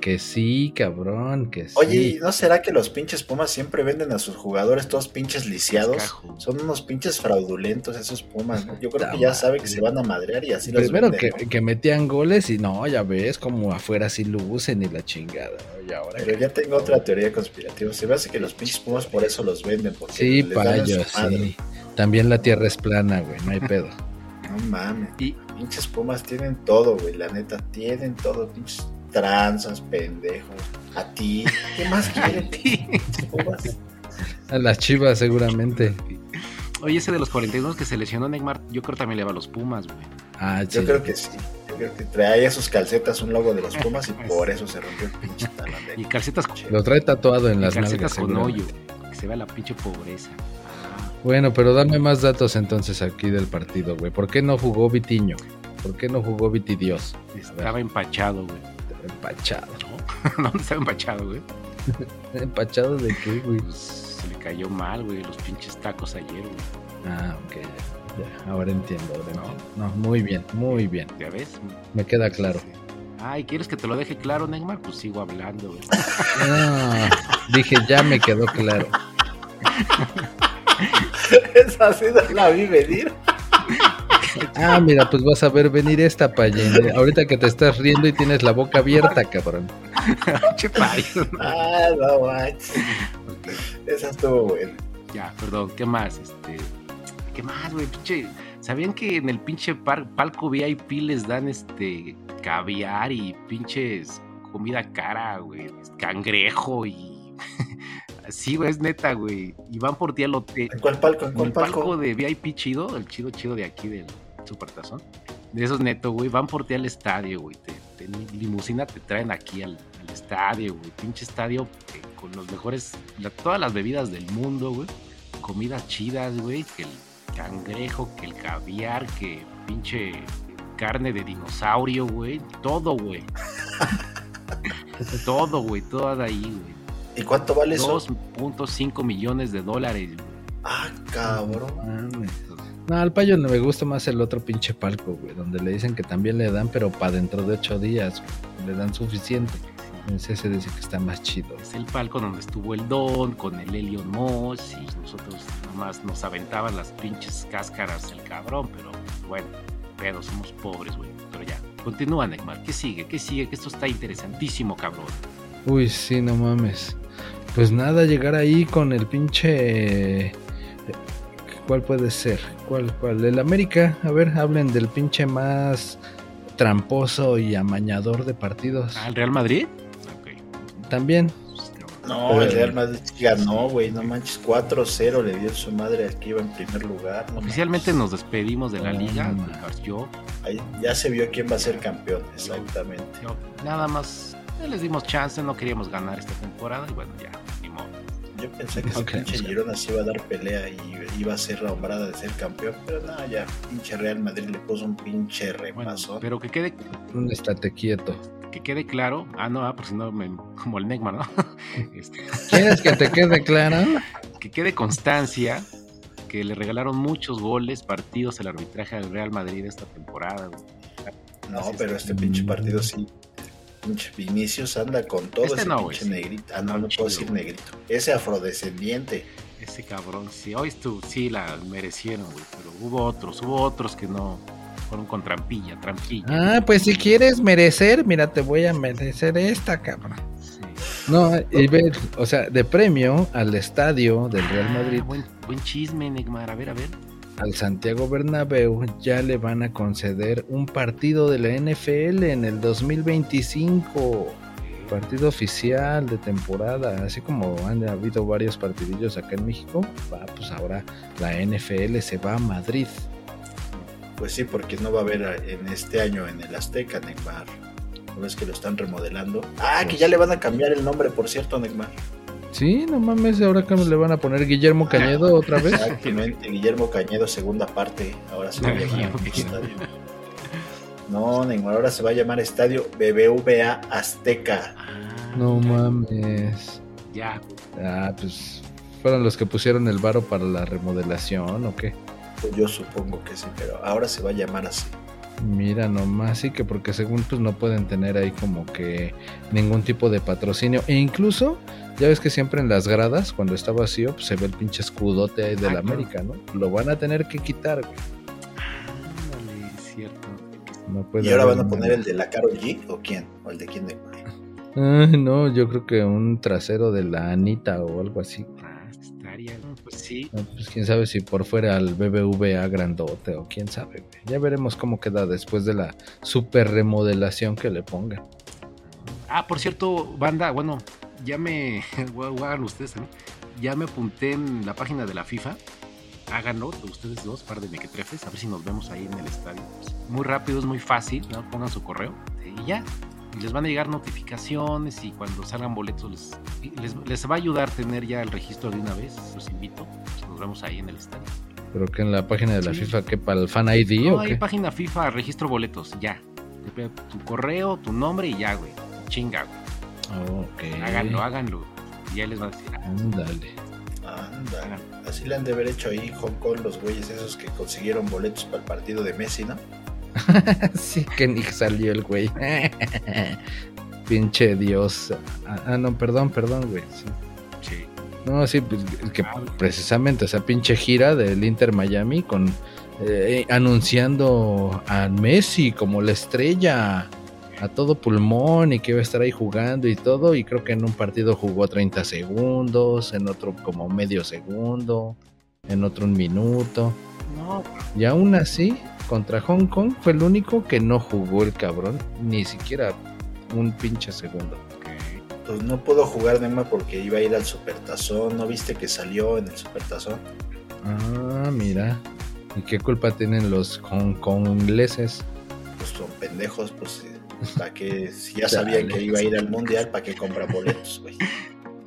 Que sí, cabrón, que sí. Oye, ¿y no será que los pinches Pumas siempre venden a sus jugadores todos pinches lisiados? Cascajo. Son unos pinches fraudulentos esos Pumas, ¿no? Yo creo que ya saben que se van a madrear y así los Primero venden, que, ¿no? que metían goles y no, ya ves como afuera sí lucen y la chingada. ¿no? Y ahora Pero ya tengo otra teoría conspirativa. Se me hace que los pinches Pumas por eso los venden. Porque Sí, les dan en su payos, madre. sí. También la tierra es plana, güey, no hay pedo. No mames. Y Pinches Pumas tienen todo, güey. La neta, tienen todo. Pinches tranzas, pendejos. A ti. ¿Qué más quieren? pinches Pumas? A las chivas seguramente. Oye, ese de los 42 que se lesionó Neymar, yo creo también le va a los Pumas, güey. Ah, Yo sí. creo que sí. Yo creo que traía sus calcetas un logo de los Pumas y por eso se rompió el pinche talón Y calcetas, Che, Lo trae tatuado en y las calcetas nalgas. con hoyo, que se vea la pinche pobreza. Ah, Bueno, pero dame más datos entonces aquí del partido, güey. ¿Por qué no jugó Vitiño? ¿Por qué no jugó Viti Dios? Estaba empachado, güey. Empachado. ¿No? ¿Dónde estaba empachado, güey? ¿Empachado de qué, güey? Pues se le cayó mal, güey, los pinches tacos ayer, güey. Ah, ok, ya. ya. Ahora entiendo, ahora entiendo. No, muy bien, muy bien. ¿Ya ves? Me queda claro. Sí. Ay, ¿quieres que te lo deje claro, Neymar? Pues sigo hablando, güey. No, dije, ya me quedó claro. Esa sí no la vi venir. Ah, mira, pues vas a ver venir esta payende. Ahorita que te estás riendo y tienes la boca abierta, cabrón. Che. Ah, no manches. Esa estuvo buena. Ya, perdón, ¿qué más? Este, ¿qué más, güey? Pinche, ¿sabían que en el pinche par- palco VIP les dan este caviar y pinches comida cara, güey? Cangrejo y Sí, güey, es neta, güey. Y van por ti al hotel. ¿En cuál palco? ¿En cuál el palco palco? de VIP chido, el chido chido de aquí del Supertazón. De esos neto, güey, van por ti al estadio, güey. Te, te- limusina te traen aquí al, al estadio, güey. Pinche estadio eh, con los mejores, la- todas las bebidas del mundo, güey. Comidas chidas, güey. Que el cangrejo, que el caviar, que pinche carne de dinosaurio, güey. Todo, güey. todo, güey. Todo ahí, güey. ¿Y cuánto vale eso? 2.5 millones de dólares, güey. Ah, cabrón. No, al payo no me gusta más el otro pinche palco, güey, donde le dicen que también le dan, pero para dentro de ocho días, güey, le dan suficiente. Ese se dice que está más chido. Es el palco donde estuvo el Don con el Elion Moss y nosotros nomás nos aventaban las pinches cáscaras el cabrón, pero bueno, pero somos pobres, güey. Pero ya, continúa, Neymar. ¿Qué sigue? ¿Qué sigue? Que esto está interesantísimo, cabrón. Uy, sí, no mames. Pues nada, llegar ahí con el pinche... ¿Cuál puede ser? ¿Cuál, cuál? El América. A ver, hablen del pinche más tramposo y amañador de partidos. ¿Al Real Madrid? Ok. También. No, el Real Madrid ganó, güey. No manches, 4-0 le dio su madre al que iba en primer lugar. no Oficialmente nos despedimos de la Ah, liga. no. Yo, manches. Ahí ya se vio quién va a ser campeón, exactamente. yo nada más les dimos chance, no queríamos ganar esta temporada y bueno, ya. Yo pensé que ese Ok, pinche. Girona se iba a dar pelea y iba a ser nombrada de ser campeón, pero nada, ya pinche Real Madrid le puso un pinche Bueno, repasón. pero que quede Un estate quieto. que quede claro, ah no, ah, por si no me, como el Neymar, ¿no? Este, ¿Quieres que te quede claro? que quede constancia que le regalaron muchos goles, partidos el arbitraje al Real Madrid esta temporada. güey. no, pero es. este pinche partido sí. Pinche Vinicius anda con todo Este ese no, pinche negrito. Ah, no, no Chido, puedo decir negrito. Ese afrodescendiente. Ese cabrón, sí, hoy estuvo, sí la merecieron, güey, pero hubo otros, hubo otros que no fueron con trampilla, trampilla. Ah, pues si quieres merecer, mira, te voy a merecer esta, cabrón. Sí. No, y ver, o sea, de premio al estadio del Real Ah, Madrid, buen, buen chisme, Neymar, a ver, a ver. Al Santiago Bernabéu, ya le van a conceder un partido de la NFL en el 2025. Partido oficial de temporada, así como han habido varios partidillos acá en México, va, pues ahora la NFL se va a Madrid. Pues sí, porque no va a haber en este año en el Azteca, Neymar. ¿No ves que lo están remodelando? Ah, que ya le van a cambiar el nombre, por cierto, Neymar. Sí, no mames, ahora que le van a poner Guillermo Cañedo otra vez. Exactamente, Guillermo Cañedo, segunda parte. Ahora se va a llamar estadio. No, Neymar, ahora se va a llamar estadio BBVA Azteca. Ah, No mames. Ya, Ah, pues fueron los que pusieron el varo para la remodelación o qué. Pues yo supongo que sí, pero ahora se va a llamar así. Mira nomás, sí que porque según pues no pueden tener ahí como que ningún tipo de patrocinio. E incluso, ya ves que siempre en las gradas, cuando está vacío, pues se ve el pinche escudote ahí de la. América, ¿no? Lo van a tener que quitar, güey. ándale, es cierto. No puede ¿Y ahora van a poner el de la Karol G o quién? ¿O el de quién? Ay, no, yo creo que un trasero de la Anita o algo así. Ah, estaría, ¿no? pues sí. No, Pues quién sabe si por fuera al BBVA grandote o quién sabe, güey. Ya veremos cómo queda después de la super remodelación que le pongan. Ah, por cierto, banda, bueno, ya me. hagan ustedes también. Ya me apunté en la página de la FIFA. Háganlo, ustedes dos, par de mequetrefes, a ver si nos vemos ahí en el estadio. Pues, muy rápido, es muy fácil, ¿no? Pongan su correo y ya. y les van a llegar notificaciones y cuando salgan boletos les, les, les va a ayudar tener ya el registro de una vez. Los invito. Pues nos vemos ahí en el estadio. Pero que en la página de la Sí. FIFA, que para el fan ID No, o hay qué? página FIFA, registro boletos, ya. Tu correo, tu nombre y ya, güey. Chinga, güey. Oh, ok. Háganlo, háganlo. Y ya les va a decir. ah, Ándale. Anda, así le han de haber hecho ahí Hong Kong los güeyes esos que consiguieron boletos para el partido de Messi, ¿no? sí, que ni salió el güey. Pinche Dios. Ah, ah, no, perdón, perdón, güey. sí. Sí. No, sí, pues, que precisamente esa pinche gira del Inter Miami con eh, anunciando a Messi como la estrella a todo pulmón y que iba a estar ahí jugando y todo y creo que en un partido jugó 30 segundos, en otro como medio segundo, en otro un minuto No, y aún así contra Hong Kong fue el único que no jugó el cabrón ni siquiera un pinche segundo. Pues no pudo jugar Neymar porque iba a ir al Supertazón. ¿No viste que salió en el Supertazón? Ah, mira. ¿Y qué culpa tienen los Hong Kongleses? Pues son pendejos, pues para que si ya sabían que iba a ir al Mundial, ¿para qué compran boletos, güey?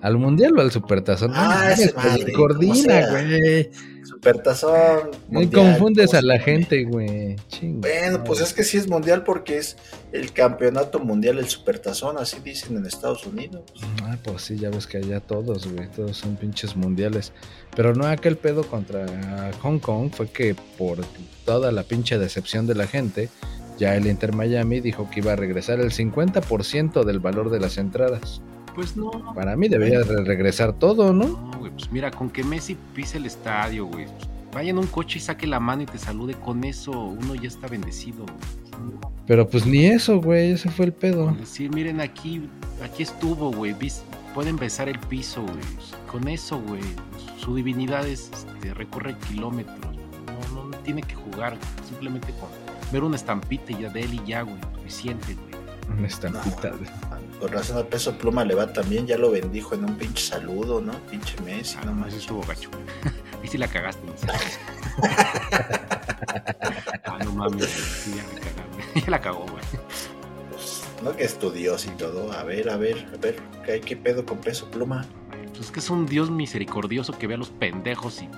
¿Al mundial o al supertazón? Ah, mames, ese madre, coordina, güey. Supertazón. Me confundes a la gente, güey. Bueno, pues es que sí es mundial porque es el campeonato mundial, el Supertazón, así dicen en Estados Unidos. Ah, pues sí, ya ves que allá todos, güey. Todos son pinches mundiales. Pero no, aquel pedo contra Hong Kong fue que por toda la pinche decepción de la gente, ya el Inter Miami dijo que iba a regresar el 50% del valor de las entradas. Pues no. Para mí debería de regresar todo, ¿no? No, güey, pues mira, con que Messi pise el estadio, güey. pues, vaya en un coche y saque la mano y te salude con eso, uno ya está bendecido. güey. Pero pues ni eso, güey. Ese fue el pedo. Decir, miren aquí, aquí estuvo, güey. Pueden besar el piso, güey. Con eso, güey. Su divinidad es, este, recorre kilómetros. No, no, no tiene que jugar. Simplemente con ver una estampita ya de él y ya, güey. Suficiente, güey. Una estampita. de- Con razón al peso pluma le va también, ya lo bendijo en un pinche saludo, ¿no? Pinche Messi, Ah, no no, más. eso estuvo gacho. güey. Ahí sí la cagaste. ¿no? ah, no mames. Sí, ya la cagaron. Ya la cagó, güey. Pues, no que estudios y todo. A ver, a ver, a ver, ¿qué, hay- qué pedo con peso pluma? Pues es que es un Dios misericordioso que ve a los pendejos y.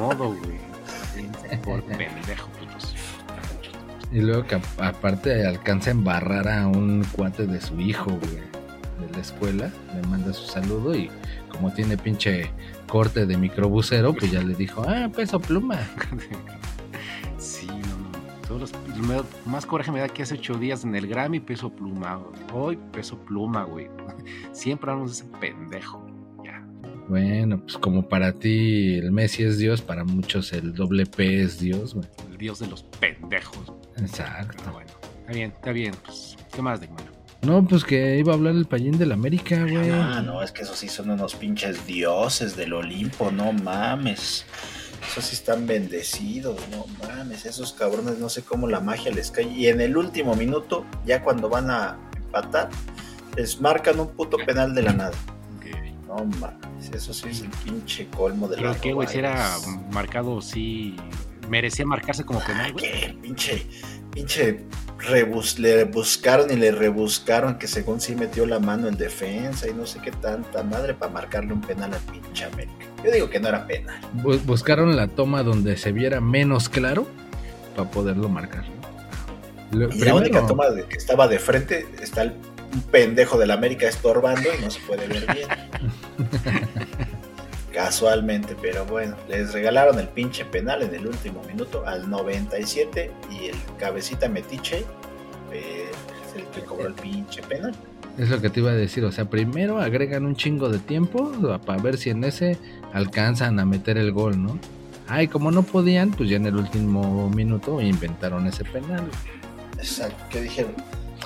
Modo, güey. Por pendejo, pues. Y luego que a- aparte alcanza a embarrar a un cuate de su hijo, güey, de la escuela. Le manda su saludo y como tiene pinche corte de microbusero, pues ya le dijo, ah, peso pluma. Sí, no, no. Todos los, más coraje me da que hace ocho días en el Grammy peso pluma. güey. Hoy peso pluma, güey. Siempre hablamos de ese pendejo. Bueno, pues como para ti el Messi es Dios, para muchos el doble P es Dios, güey. El dios de los pendejos. Pero Exacto. bueno. Está bien, está bien. Pues, ¿qué más, Neymar? No, pues que iba a hablar el payín del América, güey. Ah, no, es que esos sí son unos pinches dioses del Olimpo, no mames. Esos sí están bendecidos, no mames. Esos cabrones, no sé cómo la magia les cae. Y en el último minuto, ya cuando van a empatar, les marcan un puto penal de la nada. No mames, eso sí es el pinche colmo de la Creo que, güey, si era marcado, sí. Merecía marcarse como penal, güey. ¿Qué? Pinche, pinche rebus, le buscaron y le rebuscaron que según sí metió la mano en defensa y no sé qué tanta madre para marcarle un penal al pinche América. Yo digo que no era penal. Bu- Buscaron la toma donde se viera menos claro para poderlo marcar. Lo- Y la única toma de que estaba de frente está el, un pendejo del América estorbando y no se puede ver bien. Casualmente, pero bueno, les regalaron el pinche penal en el último minuto al 97 y el cabecita metiche eh, es el que cobró el pinche penal. Es lo que te iba a decir, o sea, primero agregan un chingo de tiempo para ver si en ese alcanzan a meter el gol, ¿no? Ay, como no podían, pues ya en el último minuto inventaron ese penal. Exacto, que dijeron.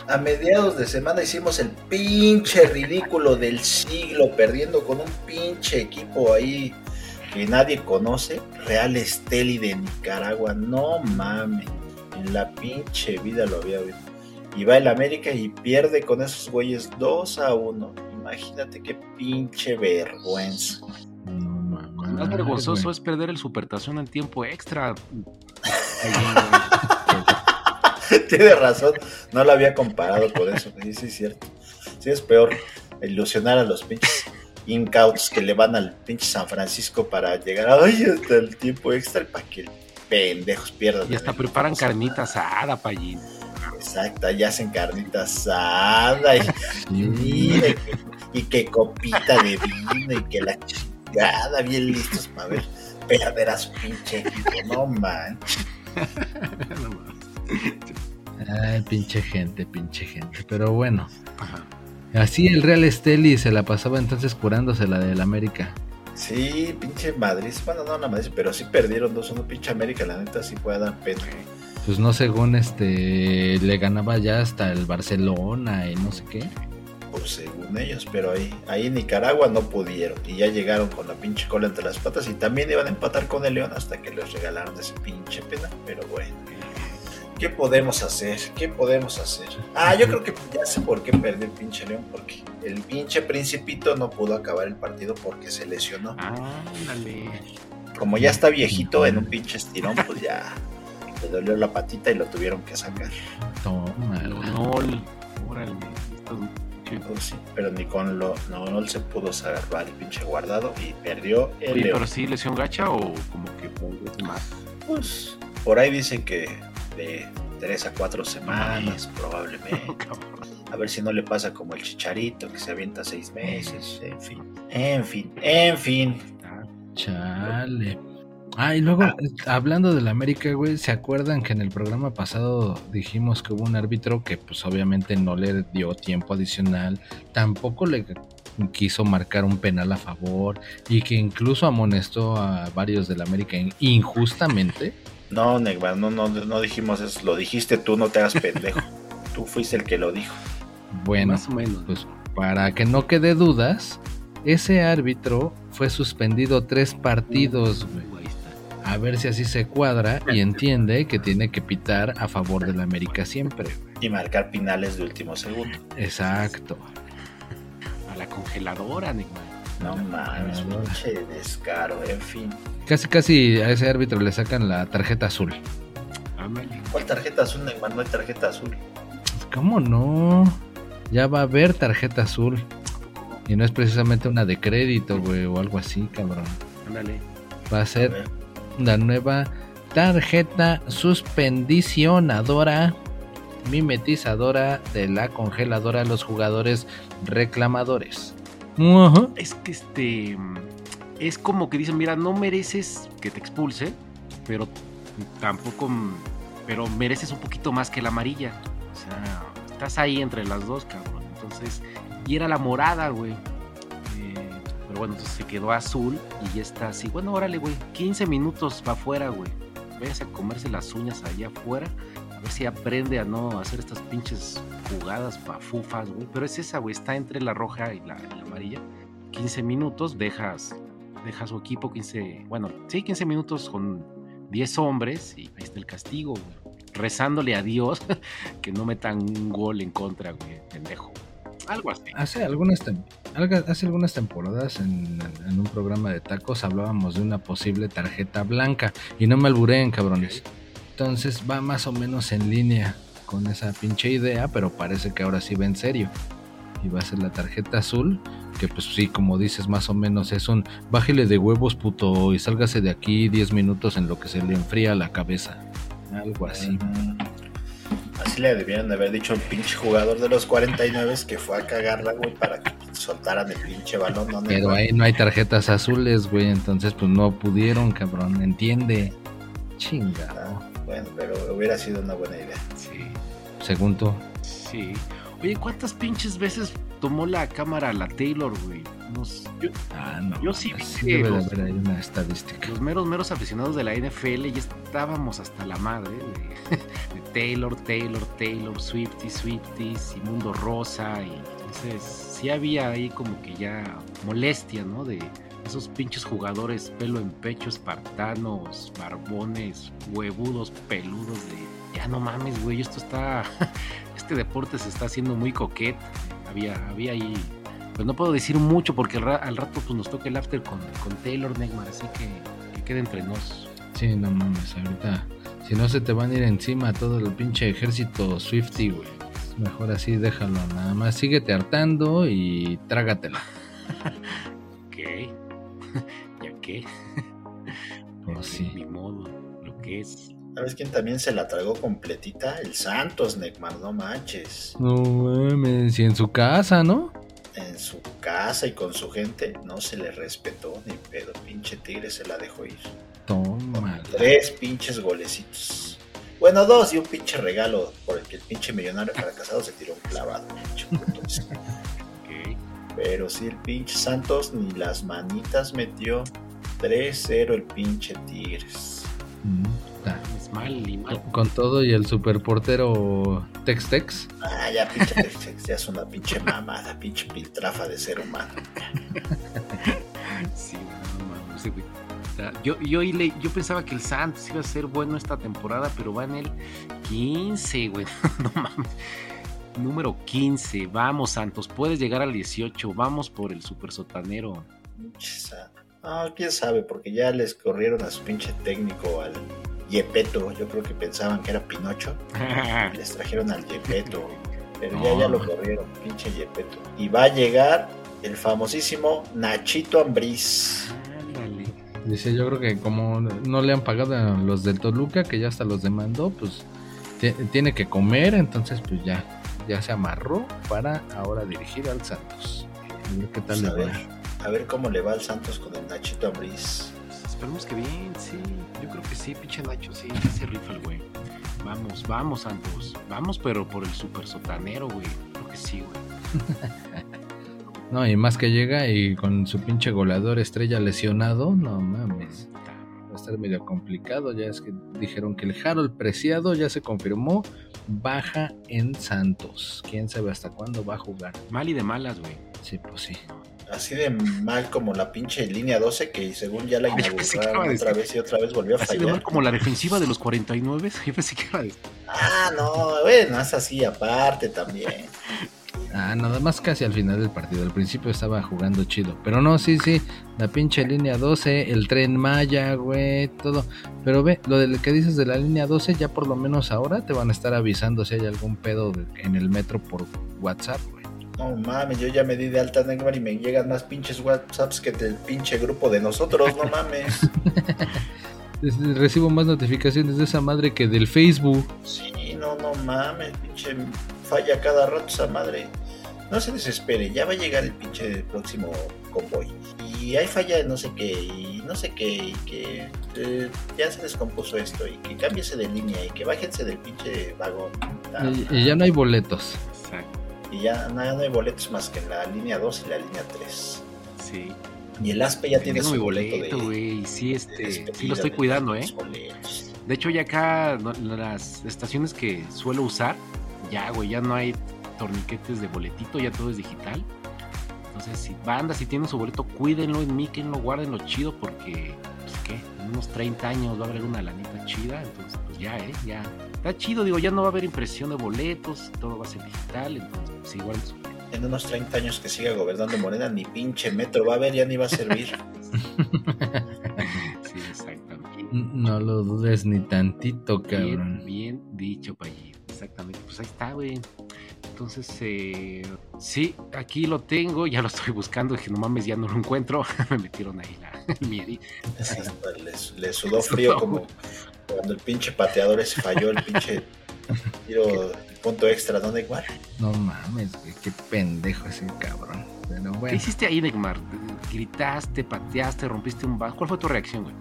A mediados de semana hicimos el pinche ridículo del siglo, perdiendo con un pinche equipo ahí que nadie conoce. Real Esteli de Nicaragua, no mames. En la pinche vida lo había visto. Y va el América y pierde con esos güeyes 2 a 1. Imagínate qué pinche vergüenza. No mames. Lo más vergonzoso es perder el supertazón en tiempo extra. Tiene razón, no lo había comparado con eso. Sí, sí, es cierto. Sí, es peor ilusionar a los pinches incautos que le van al pinche San Francisco para llegar ay, hasta el tiempo extra para que pendejos pierdan. Y hasta preparan carnita asada, payín. Exacto, ya hacen carnita asada y, y, y que copita de vino y que la chingada, bien listos para ver perder a su pinche equipo, no manches. Ay, pinche gente, pinche gente. Pero bueno. Así el Real Esteli se la pasaba entonces curándose la del América. Sí, pinche Madrid. Bueno, no la Madrid, pero sí perdieron 2-1. Pinche América, la neta, sí puede dar pena. Pues no, según este, le ganaba ya hasta el Barcelona y no sé qué. Pues según ellos, pero ahí, ahí en Nicaragua no pudieron. Y ya llegaron con la pinche cola entre las patas. Y también iban a empatar con el León hasta que les regalaron ese pinche pena. Pero bueno. ¿Qué podemos hacer? ¿Qué podemos hacer? Ah, yo creo que ya sé por qué perdió el pinche León, porque el pinche Principito no pudo acabar el partido porque se lesionó. Ándale. Como ya está viejito en un pinche estirón, pues ya le dolió la patita y lo tuvieron que sacar. Toma. Lonol. Órale. Pues sí, pero ni con lo no, se pudo salvar el pinche guardado y perdió el Oye, León. pero sí lesión gacha o como que fue más. Pues por ahí dicen que de 3 a 4 semanas probablemente. A ver si no le pasa como el chicharito que se avienta 6 meses. En fin, en fin, en fin. Chale. Ah, y luego, hablando del América, güey, ¿se acuerdan que en el programa pasado dijimos que hubo un árbitro que pues obviamente no le dio tiempo adicional, tampoco le quiso marcar un penal a favor y que incluso amonestó a varios del América injustamente? No, Negma, no, no, no dijimos eso, lo dijiste tú, no te hagas pendejo. tú fuiste el que lo dijo. Bueno, Más o menos. pues para que no quede dudas, ese árbitro fue suspendido tres partidos, güey. Está. A ver si así se cuadra y entiende que tiene que pitar a favor del América siempre, güey. Y marcar finales de último segundo. Exacto. A la congeladora, Neymar. No mames, pinche descaro, en fin. Casi casi a ese árbitro le sacan la tarjeta azul. ¿Cuál tarjeta azul, Neymar? No hay tarjeta azul. ¿Cómo no? Ya va a haber tarjeta azul. Y no es precisamente una de crédito, güey, o algo así, cabrón. Ándale. Va a ser la nueva tarjeta suspendicionadora, mimetizadora de la congeladora a los jugadores reclamadores. Es que este. Es como que dicen, mira, no mereces que te expulse, pero tampoco. Pero mereces un poquito más que la amarilla. O sea, estás ahí entre las dos, cabrón. Entonces. Y era la morada, güey. Eh, pero bueno, entonces se quedó azul y ya está así. Bueno, órale, güey. 15 minutos va afuera, güey. Váyase a comerse las uñas allá afuera. Ver si aprende a no hacer estas pinches jugadas pafufas, güey. Pero es esa, güey. Está entre la roja y la, y la amarilla. 15 minutos, dejas, dejas su equipo 15, bueno, sí, 15 minutos con 10 hombres y ahí está el castigo, güey. Rezándole a Dios que no metan un gol en contra, güey, pendejo. Algo así. Hace algunas, hace algunas temporadas en, en un programa de tacos hablábamos de una posible tarjeta blanca y no me albureen, cabrones. Entonces va más o menos en línea con esa pinche idea, pero parece que ahora sí va en serio. Y va a ser la tarjeta azul, que pues sí, como dices, más o menos es un bájele de huevos puto y sálgase de aquí 10 minutos en lo que se le enfría la cabeza. Algo así. Mm, Así le debieron de haber dicho al pinche jugador de los 49 que fue a cagarla, güey, para que soltaran el pinche balón. No, Pero ahí no hay tarjetas azules, güey, entonces pues no pudieron, cabrón, entiende. Chingado. Bueno, pero hubiera sido una buena idea. Sí, Según tú. sí. Oye, ¿cuántas pinches veces tomó la cámara la Taylor, güey? Nos- yo- Ah, no. Yo sí vi que los- haber ahí una estadística. los meros, meros aficionados de la NFL ya estábamos hasta la madre de, de Taylor, Taylor, Taylor, Swifty, Swifties y Mundo Rosa. Y entonces sí había ahí como que ya molestia, ¿no? De esos pinches jugadores pelo en pecho, espartanos, barbones, huevudos, peludos de... Ya no mames, güey, esto está... Este deporte se está haciendo muy coquet. Había, había ahí... Pues no puedo decir mucho porque al, al rato pues, nos toca el after con, con Taylor Neymar, así que, que quede entre nos. Sí, no mames, ahorita Si no se te van a ir encima todo el pinche ejército Swifty, güey. Mejor así déjalo, nada más síguete hartando y trágatela. Ok. ¿Ya qué? Pues sí. Ni modo, lo que es. ¿Sabes quién también se la tragó completita? El Santos, Neymar, no manches. No mames, y en su casa, ¿no? En su casa y con su gente no se le respetó ni pedo. Pinche Tigre se la dejó ir. Toma. Tres pinches golecitos. Bueno, dos y un pinche regalo por el que el pinche millonario fracasado se tiró un clavado. pinche puto. Pero sí, el pinche Santos ni las manitas metió. 3-0 el pinche Tigres. Mm. Es mal y mal. Con- Con todo y el superportero Tex Tex. Ah, ya pinche Texas, ya es una pinche mamada, pinche piltrafa de ser humano. Sí, no ese güey. O sea, Yo, yo, oí le- yo pensaba que el Santos iba a ser bueno esta temporada, pero va en el 15, güey. No mames. Número 15. Vamos, Santos. Puedes llegar al 18. Vamos por el super sotanero. Ah, quién sabe, porque ya les corrieron a su pinche técnico, al Yepeto. Yo creo que pensaban que era Pinocho. y les trajeron al Yepeto. Pero ya, No, ya lo corrieron, pinche Yepeto. Y va a llegar el famosísimo Nachito Ambriz. Ándale. Dice, yo creo que como no le han pagado a los del Toluca, que ya hasta los demandó, pues ti- tiene que comer, entonces pues ya, ya se amarró para ahora dirigir al Santos. A ver qué tal Pues le a, va. ver, a ver cómo le va al Santos con el Nachito Ambriz. Pues esperemos que bien, sí. Yo creo que sí, pinche Nacho, sí. ya se rifa el güey. Vamos, vamos, Santos. Vamos, pero por el super sotanero, güey. Creo que sí, güey. No, y más que llega y con su pinche goleador estrella lesionado, no mames. Va a estar medio complicado, ya es que dijeron que el Harold Preciado ya se confirmó, baja en Santos. Quién sabe hasta cuándo va a jugar. Mal y de malas, güey. Sí, pues sí. Así de mal como la pinche línea 12 que según ya la inauguraron otra decir- vez y otra vez volvió a Así de fallar. mal como la defensiva de los 49. Yo pensé que iba a decir. Ah, no, bueno, es así aparte también. Ah, nada más casi al final del partido. Al principio estaba jugando chido. Pero no, sí, sí. La pinche línea 12, el tren Maya, güey, todo. Pero ve, lo del que dices de la línea 12, ya por lo menos ahora te van a estar avisando si hay algún pedo en el metro por WhatsApp, güey. No mames, yo ya me di de alta Neymar y me llegan más pinches WhatsApps que del pinche grupo de nosotros, no mames. Es- Recibo más notificaciones de esa madre que del Facebook. Sí, no, no mames, pinche falla cada rato esa madre. No se desespere, ya va a llegar el pinche próximo convoy. Y hay falla de no sé qué, y no sé qué, y que eh, ya se descompuso esto, y que cámbiese de línea, y que bájense del pinche vagón. Ah, Y, y ya no hay boletos. Exacto. Y ya no, ya no hay boletos más que en la línea 2 y la línea 3. Sí. Y el ASPE ya tiene su mi boleto, güey. Sí, este. Sí, lo estoy de cuidando, ¿eh? los boletos. De hecho, ya acá, no- las estaciones que suelo usar, ya, güey, ya no hay torniquetes de boletito, ya todo es digital. Entonces, si banda, si tienen su boleto, cuídenlo, enmíquenlo, guárdenlo chido, porque, pues, ¿qué? En unos 30 años va a haber una lanita chida, entonces, pues ya, ¿eh? Ya. Está chido, digo, ya no va a haber impresión de boletos, todo va a ser digital, entonces, pues, su En unos 30 años que siga gobernando Morena, ni pinche metro va a haber, ya ni va a servir. Sí, exactamente. No lo dudes ni tantito, cabrón. Bien, bien dicho, Payín. Exactamente. Pues ahí está, güey. Entonces, eh, sí, aquí lo tengo. Ya lo estoy buscando. Dije, no mames, ya no lo encuentro. Me metieron ahí la, el miedi. les, les sudó frío como cuando el pinche pateador ese falló, el pinche tiro punto extra, ¿dónde igual? No mames, güey, qué pendejo ese cabrón. Pero ¿Qué bueno, hiciste ahí, Neymar? ¿Gritaste, pateaste, rompiste un vaso? ¿Cuál fue tu reacción, güey?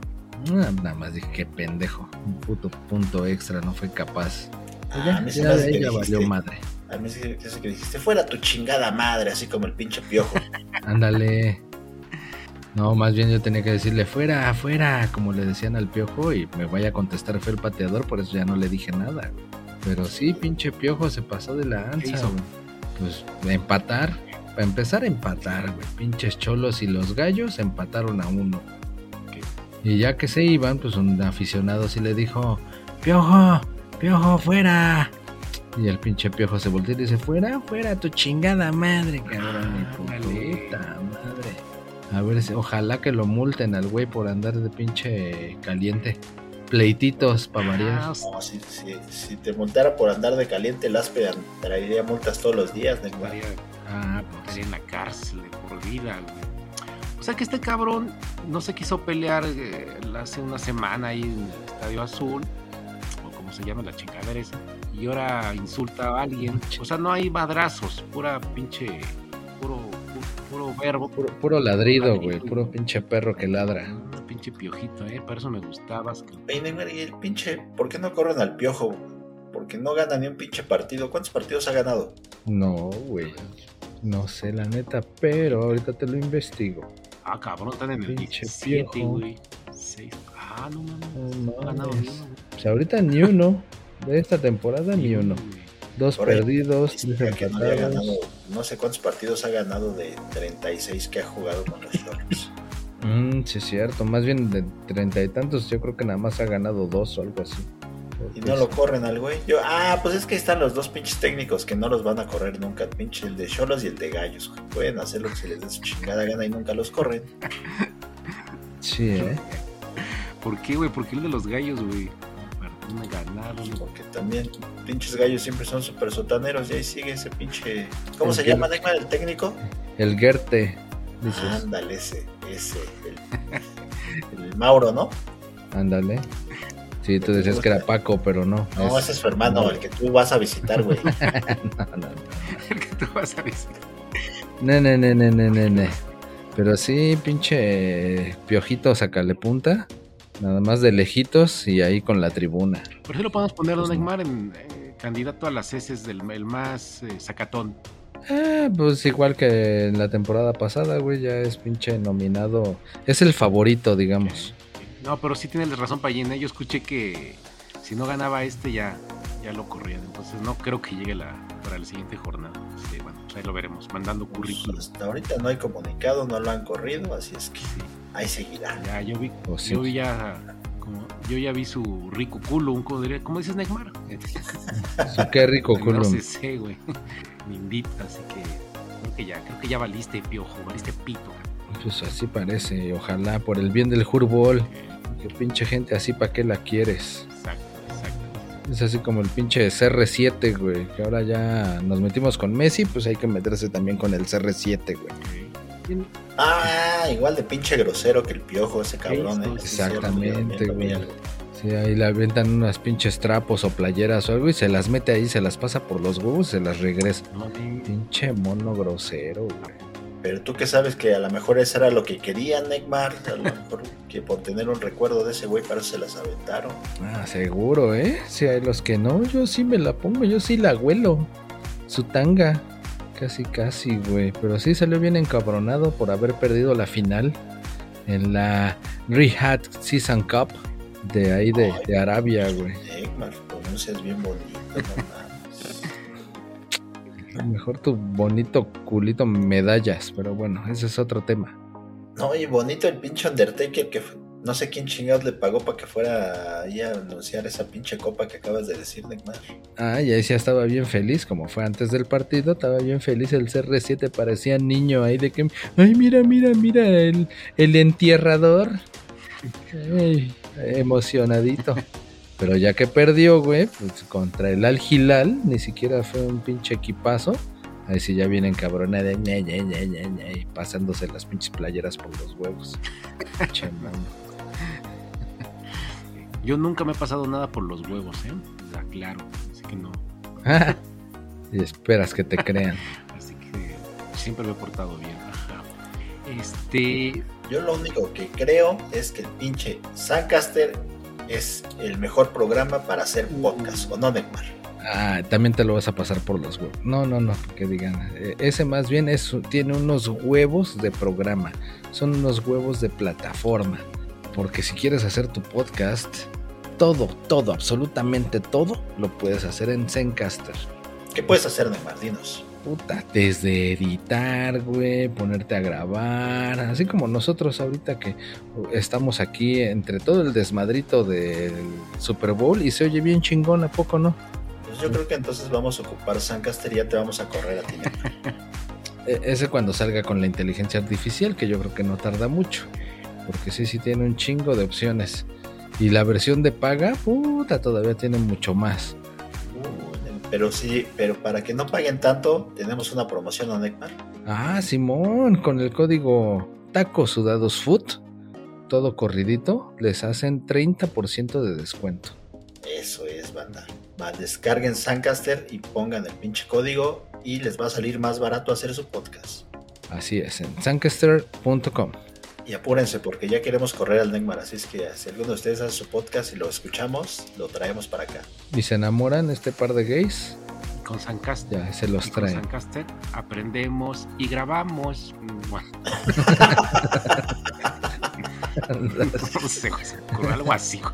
nada más dije qué pendejo. Un puto punto extra, no fue capaz. Ah, ya, se ya que ya valió madre. A mí que dijiste, fuera tu chingada madre, así como el pinche piojo. Ándale. No, más bien yo tenía que decirle fuera, afuera, como le decían al piojo, y me vaya a contestar fue el pateador, por eso ya no le dije nada. Pero sí, pinche piojo se pasó de la güey. Pues empatar, para empezar a empatar, güey. Pinches cholos y los gallos empataron a uno. Y ya que se iban, pues un aficionado sí le dijo, piojo, piojo, fuera. Y el pinche piojo se volteó y dice, fuera, fuera, tu chingada madre, cabrón. Y pu- Ándale. puta madre. A ver, ojalá que lo multen al güey por andar de pinche caliente. pleititos para Ah, variar. No, si, si, si te multara por andar de caliente, el ASPE traería multas todos los días, estaría, Ah, pues. estaría en la cárcel de por vida, güey. O sea que este cabrón no se quiso pelear eh, hace una semana ahí en el Estadio Azul, o como se llama la chingadera esa, y ahora insulta a alguien. O sea, no hay madrazos, pura pinche, puro, pu- puro, verbo. Puro, puro ladrido, güey. Puro pinche perro que ladra. Un pinche piojito, ¿eh? Para eso me gustabas. que- y el pinche, ¿por qué no corren al piojo? Porque no gana ni un pinche partido. ¿Cuántos partidos ha ganado? No, güey. No sé la neta, pero ahorita te lo investigo. Ah, cabrón, están en el Pinche 17, piojo. güey. Seis. Ah, no mames. No No ha ganado ni uno. Pues ahorita ni uno. De esta temporada ni uno. Dos Por perdidos, tres no empatados. ganado, no sé cuántos partidos ha ganado de 36 que ha jugado con los Cholos. Mm, sí, es cierto. Más bien de treinta y tantos, yo creo que nada más ha ganado dos o algo así. Y no lo corren al güey. Yo, ah, pues es que están los dos pinches técnicos que no los van a correr nunca. Pinche el de Cholos y el de Gallos. güey. Pueden hacer lo que se les dé su chingada gana y nunca los corren. Sí, ¿eh? ¿Por qué, güey? ¿Por qué el de los gallos, güey? No ganaron. Porque también pinches gallos siempre son súper sotaneros. Y ahí sigue ese pinche. ¿Cómo El se llama, Neymar, el técnico? El Gerte, dices. Ándale, ese, ese. El, el Mauro, ¿no? Ándale. Sí, tú decías que era Paco, pero no. No, es- ese es su hermano, el que tú vas a visitar, güey. no, no, no. El que tú vas a ne, ne, ne, ne, ne, ne. Pero sí, pinche piojito, sacale punta. Nada más de lejitos y ahí con la tribuna. Por eso lo podemos poner, don Pues no. Neymar, en eh, candidato a las heces del el más eh, sacatón. Ah, pues igual que en la temporada pasada, güey, ya es pinche nominado. Es el favorito, digamos. No, pero sí tienes razón, Payín. ¿eh? Yo escuché que si no ganaba este ya, ya lo corrían. Entonces no creo que llegue la, para la siguiente jornada. Sí, bueno, pues ahí lo veremos, mandando Pues, currículum. hasta ahorita no hay comunicado, no lo han corrido, así es que Sí, ahí seguirá. ya, yo vi, sí. yo vi ya, como, yo ya vi su rico culo, un ¿cómo, diría? ¿Cómo dices, Neymar? Sí, qué rico No culo. sé, sé, güey. Me invita, así que creo que ya, creo que ya valiste piojo, valiste pito. Pues así parece. Ojalá por el bien del fútbol. Eh, Que pinche gente así, ¿para qué la quieres? Exacto, exacto. Es así como el pinche CR7, güey. Que ahora ya nos metimos con Messi, pues hay que meterse también con el CR7, güey. Ah, igual de pinche grosero que el piojo ese cabrón, ¿eh? Exactamente, güey. Sí, ahí le aventan unas pinches trapos o playeras o algo y se las mete ahí, se las pasa por los huevos y se las regresa. no, Pinche mono grosero, güey. Pero tú que sabes que a lo mejor eso era lo que querían, Neymar. A lo mejor que por tener un recuerdo de ese güey, para se las aventaron. Ah, seguro, ¿eh? Si hay los que no, yo sí me la pongo, yo sí la huelo. Su tanga. Casi, casi, güey. Pero sí salió bien encabronado por haber perdido la final en la Rehab Season Cup de ahí de, de Arabia, güey. Pronuncias bien bonito, no. Mejor tu bonito culito medallas, pero bueno, ese es otro tema. No, y bonito el pinche Undertaker que fue- no sé quién chingados le pagó para que fuera ahí a anunciar esa pinche copa que acabas de decir, Neymar. Ah, y ahí sí estaba bien feliz, como fue antes del partido, estaba bien feliz el CR7, parecía niño ahí de que, ay, mira, mira, mira, el, el entierrador. Ay, emocionadito. Pero ya que perdió, güey, pues contra el Al Hilal, ni siquiera fue un pinche equipazo. Ahí sí ya vienen cabrones de ñe, ñe, ñe, ñe, pasándose las pinches playeras por los huevos. Che, mano. Yo nunca me he pasado nada por los huevos, ¿eh? Aclaro, así que no. y esperas que te crean. Así que siempre me he portado bien. Ajá. Este, Yo lo único que creo es que el pinche Zancaster es el mejor programa para hacer podcast, ¿o no, Neymar? Ah, también te lo vas a pasar por los huevos. No, no, no, que digan. eh, Ese más bien es, tiene unos huevos de programa. Son unos huevos de plataforma. Porque si quieres hacer tu podcast, todo, todo, absolutamente todo, lo puedes hacer en Zencaster. ¿Qué puedes hacer, Neymar? Dinos. Puta, desde editar, güey, ponerte a grabar, así como nosotros ahorita que estamos aquí entre todo el desmadrito del Super Bowl y se oye bien chingón, ¿a poco no? Pues yo creo que entonces vamos a ocupar Zancaster y ya te vamos a correr a ti. E- Ese cuando salga con la inteligencia artificial, que yo creo que no tarda mucho. Porque sí, sí tiene un chingo de opciones. Y la versión de paga, puta, todavía tiene mucho más. Pero sí, pero para que no paguen tanto, tenemos una promoción a Necmar. Ah, Simón, con el código Tacos Sudados Food, todo corridito, les hacen 30% de descuento. Eso es, banda. Va, descarguen Suncaster y pongan el pinche código y les va a salir más barato hacer su podcast. Así es, en suncaster.com. Y apúrense porque ya queremos correr al Necmar, así es que si alguno de ustedes hace su podcast y lo escuchamos, lo traemos para acá. Y se enamoran este par de gays, Con Sancaster. ya se los Y con traen. Sancaster aprendemos y grabamos. Bueno, no sé, algo así, güey.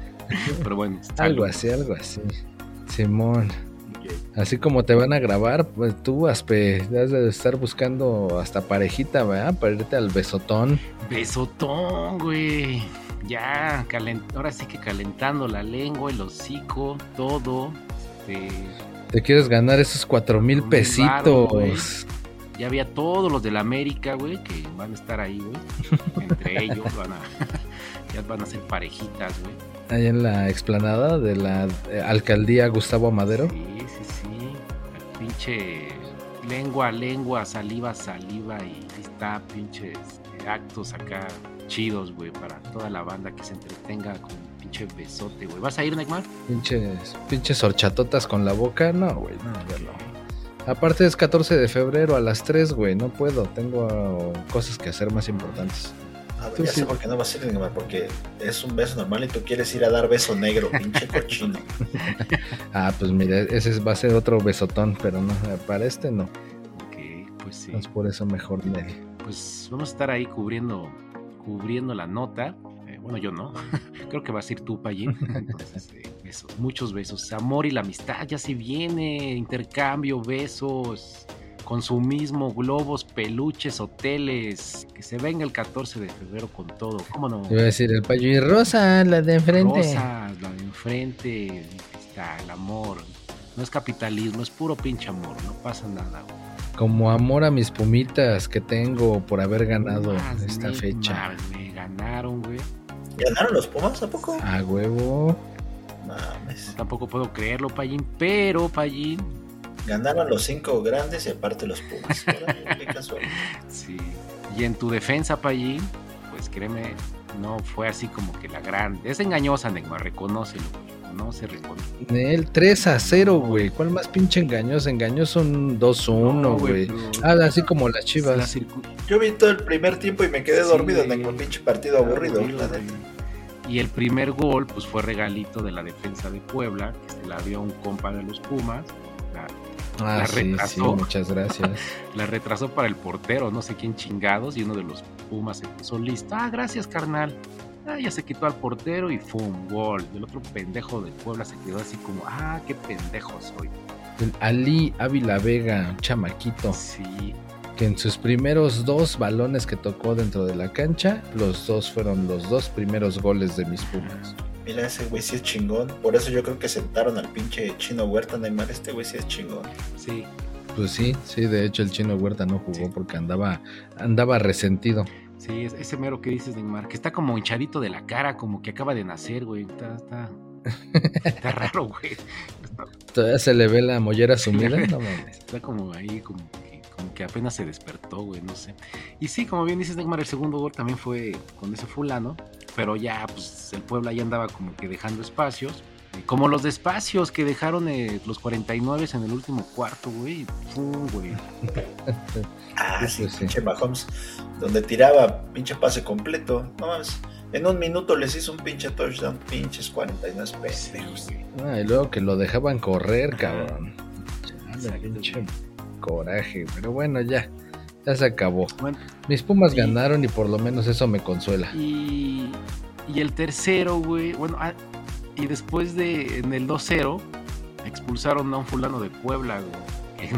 Pero bueno, algo así, algo así. Simón. Así como te van a grabar, pues tú, Aspe, has de estar buscando hasta parejita, ¿verdad? Para irte al besotón. Besotón, güey. Ya, ahora sí que calentando la lengua, el hocico, todo. Este, Te quieres ganar esos cuatro mil pesitos. ya había todos los de la América, güey, que van a estar ahí, güey. Entre ellos van a, ya van a ser parejitas, güey. Ahí en la explanada de la eh, alcaldía Gustavo Madero. Sí, sí, sí. Pinche lengua, lengua, saliva, saliva y ahí está, pinches actos acá chidos, güey, para toda la banda que se entretenga con un pinche besote, güey. ¿Vas a ir, Neymar? Pinches, pinches horchatotas con la boca. No, güey, no, ya no. Aparte es 14 de febrero a las 3, güey. No puedo. Tengo cosas que hacer más importantes. A ver, Tú ya sí. sé por qué no vas a ir, Necmar, porque es un beso normal y tú quieres ir a dar beso negro, pinche cochino. Ah, pues mira, ese va a ser otro besotón, pero no, para este no. Ok, pues sí. Es por eso mejor. Pues vamos a estar ahí cubriendo, cubriendo la nota. Eh, bueno, yo no. Creo que vas a ir tú, Payín. Entonces, eh, besos, muchos besos. Amor y la amistad ya se viene. Intercambio, besos, consumismo, globos, peluches, hoteles. Que se venga el 14 de febrero con todo. ¿Cómo no? Iba a decir el payo y Rosa, la de enfrente. Rosas, la de enfrente. Está el amor. No es capitalismo, es puro pinche amor. No pasa nada. güey. Como amor a mis pumitas que tengo por haber ganado Más, esta fecha. Me ganaron, güey. ¿Ganaron los Pumas a poco? A huevo. Mames. No, tampoco puedo creerlo, Payín, pero Payín, Ganaron los cinco grandes y aparte los Pumas. Órale, qué casual. sí. Y en tu defensa, Payín, pues créeme, no fue así como que la grande. Es engañosa, Neymar, reconócelo, reconoce, reconoce. El 3 a 0, güey. ¿Cuál más pinche engañoso? Engañoso un 2-1, güey. pero Ah, así como las la chivas. circu- Yo vi todo el primer tiempo y me quedé Sí, dormido en un pinche partido aburrido. la neta. Y el primer gol, pues fue regalito de la defensa de Puebla, que se la dio a un compa de los Pumas. La, Ah, la sí, sí, retrasó. muchas gracias. la retrasó para el portero, no sé quién chingados, y uno de los Pumas se puso listo. Ah, gracias, carnal. Ah, ya se quitó al portero y ¡fum! Gol. Y el otro pendejo de Puebla se quedó así como, ah, qué pendejo soy. El Ali Ávila Vega, un chamaquito, Sí, que en sus primeros dos balones que tocó dentro de la cancha, los dos fueron los dos primeros goles de mis Pumas. Mira, ese güey sí es chingón. Por eso yo creo que sentaron al pinche chino Huerta Neymar. Este güey sí es chingón. sí. Pues sí, sí, de hecho el chino Huerta no jugó porque andaba, andaba resentido. Sí, es- ese mero que dices, Neymar, que está como hinchadito de la cara, como que acaba de nacer, güey. Está, está, está raro, güey. Todavía se le ve la mollera sumida, no mames. está como ahí, como como que apenas se despertó, güey, no sé. Y sí, como bien dices, Neymar, el segundo gol también fue con ese fulano, pero ya, pues, el Puebla ya andaba como que dejando espacios. Como los despacios que dejaron eh, los 49 en el último cuarto, güey. ¡Pum, güey! Ah, Sí, sí, pinche Mahomes. Donde tiraba pinche pase completo. No mames. En un minuto les hizo un pinche touchdown. Pinches 49 pendejos. Ah, y luego que lo dejaban correr, cabrón. Chale, pinche. Coraje, pero bueno, ya. Ya se acabó. Bueno, Mis Pumas Y- ganaron y por lo menos eso me consuela. Y, y el tercero, güey, bueno, ah, y después de en el 2-0, expulsaron a un fulano de Puebla, güey.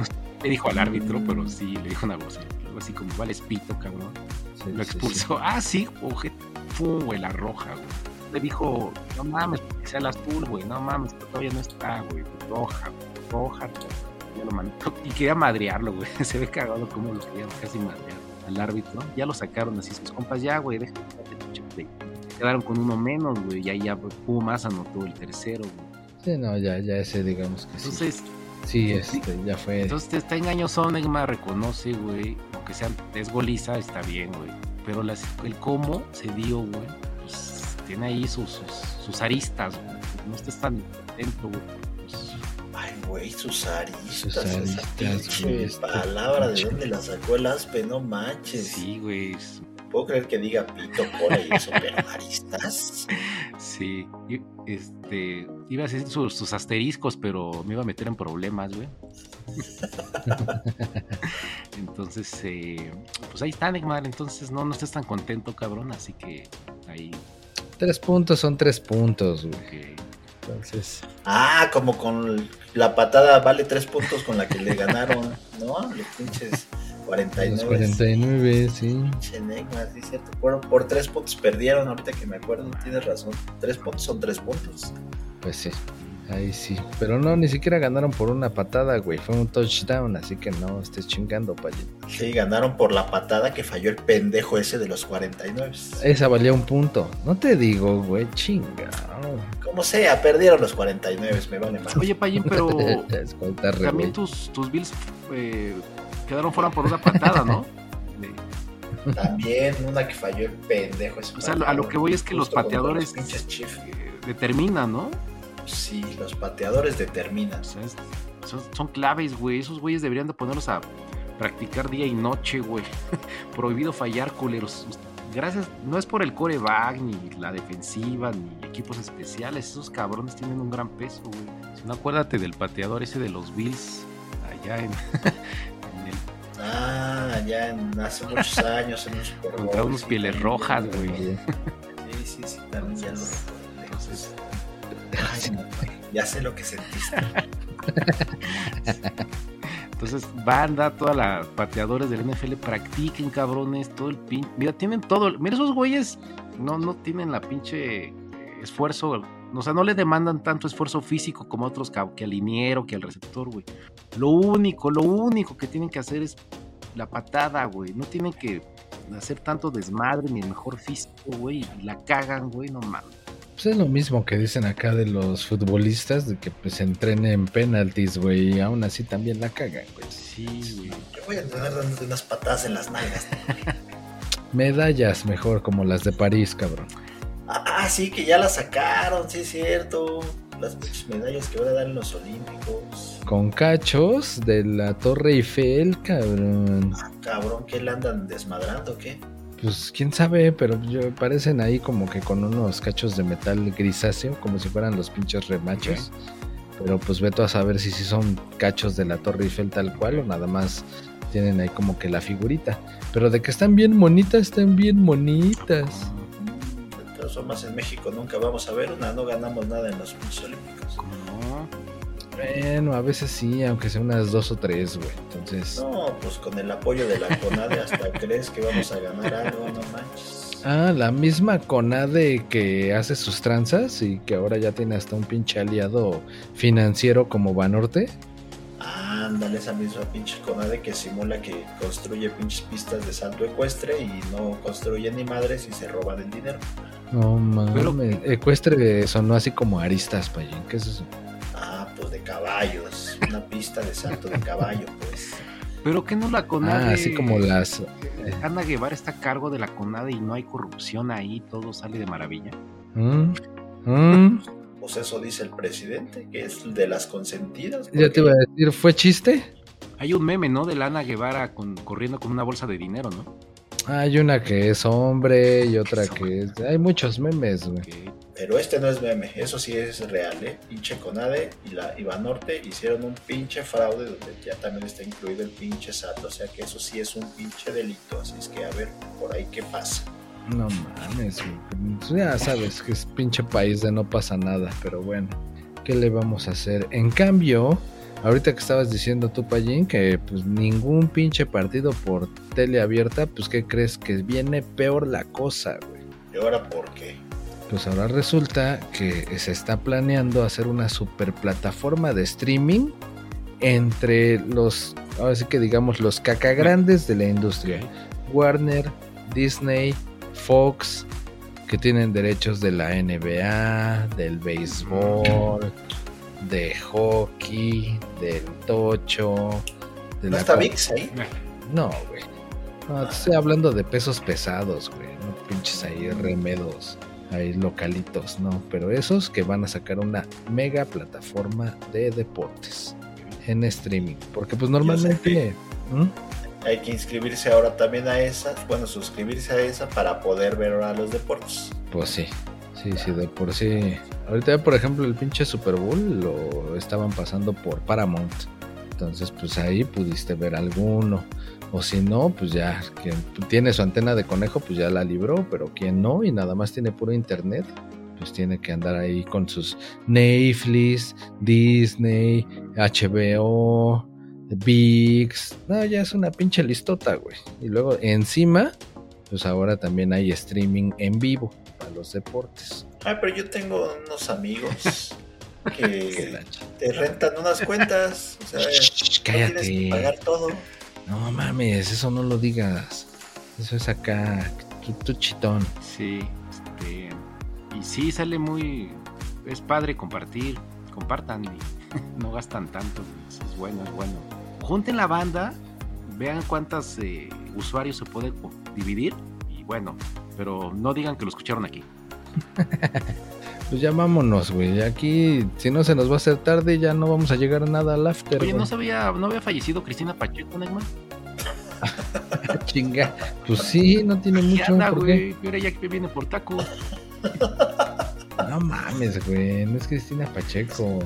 Le dijo al árbitro, pero sí, le dijo una voz, algo así como, vale, pito, cabrón. Sí, Lo sí, expulsó. Ah, sí, oje, fum, güey, la roja, güey. Le dijo, no mames, que sea el azul, güey, no mames, todavía no está, güey, roja, güey, roja, roja. Ya lo mandó. Y quería madrearlo, güey. Se ve cagado como lo querían casi madrear al árbitro. Ya lo sacaron así sus compas, ya, güey, déjate, play. quedaron con uno menos, güey. Y ahí ya Pumas anotó el tercero, güey. Sí, no, ya, ya ese digamos que sí. Entonces, Sí, este, ya fue. entonces está engañoso, Neymar reconoce, güey. Aunque sea es goliza, está bien, güey. Pero las- el cómo se dio, güey, pues tiene ahí sus, sus, sus aristas, güey. No estés tan contento, güey. Pues, Ay, güey, sus aristas. Sus aristas, pinche este palabra, ¿de dónde la sacó el aspe? No manches. sí, güey. Puedo creer que diga pito, cola y eso, pero aristas. Sí. Este, iba a decir sus, sus asteriscos, pero me iba a meter en problemas, güey. Entonces, eh, pues ahí está, Neymar. Entonces, no, no estés tan contento, cabrón. Así que ahí, Tres puntos son tres puntos, güey. que Entonces, Ah, como con la patada vale tres puntos con la que le ganaron, ¿no? Los pinches los 49. 49, sí. Sí, cierto. Por, por tres puntos perdieron, ahorita que me acuerdo, tienes razón. Tres puntos son tres puntos. Pues sí. Ahí sí. Pero no, ni siquiera ganaron por una patada, güey. Fue un touchdown, así que no estés chingando, Payín. Sí, ganaron por la patada que falló el pendejo ese de los 49. Esa valía un punto. No te digo, güey, chinga. Como sea, perdieron los 49, me vale más. Oye, Payín, pero también tus, tus Bills eh, quedaron fuera por una patada, ¿no? También una que falló el pendejo ese. O sea, a lo que voy es que los pateadores los eh, determinan, ¿no? Sí, los pateadores determinan. Son, son claves, güey. Esos güeyes deberían de ponerlos a practicar día y noche, güey. Prohibido fallar, culeros. Gracias, no es por el coreback, ni la defensiva, ni equipos especiales. Esos cabrones tienen un gran peso, güey. Si no, acuérdate del pateador ese de los Bills, allá en, en el Ah, ya en, hace muchos años en Bowl. Contra unos pieles rojas, güey. Sí, sí, sí, también ya lo ya sé lo que sentiste. Entonces, banda, todas las pateadores del NFL practiquen, cabrones, todo el pin. Mira, tienen todo. Mira, esos güeyes no, no tienen la pinche esfuerzo. O sea, no le demandan tanto esfuerzo físico como otros que al liniero, que al receptor, güey. Lo único, lo único que tienen que hacer es la patada, güey. No tienen que hacer tanto desmadre ni el mejor físico, güey. La cagan, güey, no mames. Pues es lo mismo que dicen acá de los futbolistas, de que pues entrenen penaltis, güey, y aún así también la cagan, güey. Sí, güey. Yo voy a tener dándote unas patadas en las nalgas. Medallas mejor, como las de París, cabrón. Ah, sí, que ya las sacaron, sí es cierto. Las medallas que van a dar en los Olímpicos. Con cachos de la Torre Eiffel, cabrón. Ah, cabrón, ¿qué le andan desmadrando qué? Pues quién sabe, pero yo, parecen ahí como que con unos cachos de metal grisáceo, como si fueran los pinches remachos. Pero pues veto a saber si sí son cachos de la Torre Eiffel tal cual o nada más tienen ahí como que la figurita. Pero de que están bien monitas, están bien monitas. De todas formas, en México nunca vamos a ver una, no ganamos nada en los Juegos Olímpicos. ¿Cómo no? Bueno, a veces sí, aunque sea unas dos o tres, güey. Entonces... No, pues con el apoyo de la CONADE hasta crees que vamos a ganar algo, no manches. Ah, la misma Conade que hace sus tranzas y que ahora ya tiene hasta un pinche aliado financiero como Banorte. Ándale, esa misma pinche CONADE que simula que construye pinches pistas de salto ecuestre y no construye ni madres y se roban el dinero. No mames. Pero- Ecuestre sonó así como aristas, Payín. ¿Qué es eso? De caballos, una pista de salto de caballo, pues. Pero que no la CONADE. Ah, así como las. Ana Guevara está a cargo de la CONADE y no hay corrupción ahí, todo sale de maravilla. ¿Mm? ¿Mm? Pues eso dice el presidente, que es de las consentidas. Ya te iba a decir, ¿fue chiste? Hay un meme, ¿no? De la Ana Guevara con- corriendo con una bolsa de dinero, ¿no? Hay una que es hombre y otra que es. Hay muchos memes, güey. Que- Pero este no es meme, eso sí es real, ¿eh? Pinche Conade y la Ibanorte hicieron un pinche fraude donde ya también está incluido el pinche SAT, o sea que eso sí es un pinche delito, así es que a ver por ahí qué pasa. No mames. Pues Ya sabes que es pinche país de no pasa nada, pero bueno, ¿qué le vamos a hacer? En cambio, ahorita que estabas diciendo tú, Payín, que pues ningún pinche partido por tele abierta, pues ¿qué crees? Que viene peor la cosa, güey. ¿Y ahora por qué? Pues ahora resulta que se está planeando hacer una super plataforma de streaming entre los, ahora sí que digamos, los cacagrandes de la industria. Warner, Disney, Fox, que tienen derechos de la NBA, del béisbol, de hockey, del tocho. De ¿No la está VIX ahí? No, güey. No, te estoy hablando de pesos pesados, güey. No pinches ahí remedos, ahí localitos, no. Pero esos que van a sacar una mega plataforma de deportes en streaming. Porque pues normalmente... ¿Mm? Hay que inscribirse ahora también a esa, bueno, suscribirse a esa para poder ver ahora los deportes. Pues sí, sí, sí, de por sí. Ahorita, por ejemplo, el pinche Super Bowl lo estaban pasando por Paramount. Entonces, pues ahí pudiste ver alguno. O si no, pues ya, quien tiene su antena de conejo, pues ya la libró. Pero quien no y nada más tiene puro internet, pues tiene que andar ahí con sus Netflix, Disney, HBO, VIX. No, ya es una pinche listota, güey. Y luego encima, pues ahora también hay streaming en vivo para los deportes. Ah, pero yo tengo unos amigos Que te rentan unas cuentas. O sea, Shh, no tienes que pagar cállate. todo. No mames, eso no lo digas. Eso es acá, tu, tu chitón. Sí, este. Y sí, sale muy. Es padre compartir. Compartan y no gastan tanto. Es bueno, es bueno. Junten la banda, vean cuántos usuarios se puede co- dividir. Y bueno, pero no digan que lo escucharon aquí. Pues ya vámonos, güey. Aquí, si no se nos va a hacer tarde, ya no vamos a llegar a nada al after. Oye. ¿no sabía, no había fallecido Cristina Pacheco, Neymar? Chinga. Pues sí, no tiene ¿Qué mucho. anda, güey? Mira, ya que viene por tacos. No mames, güey. No es Cristina Pacheco.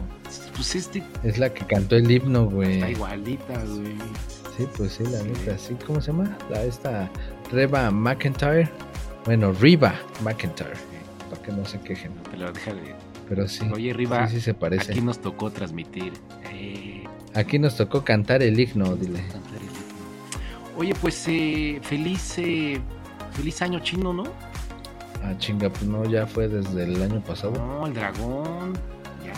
Pues este Es la que cantó el himno, güey. está igualita, güey. Sí, pues sí, la Sí. neta. ¿Sí? ¿Cómo se llama? La, esta Reba McIntyre. Bueno, Riva McIntyre. Para que no se quejen. Te lo deja de. Pero sí. Oye, Riva, Sí, sí se parece. aquí Aquí, nos tocó transmitir. Eh, nos tocó cantar el himno, dile. Oye, pues eh, feliz, eh, feliz año chino, ¿no? Ah, chinga, pues no, ya fue desde el año pasado. No, el dragón. Ya,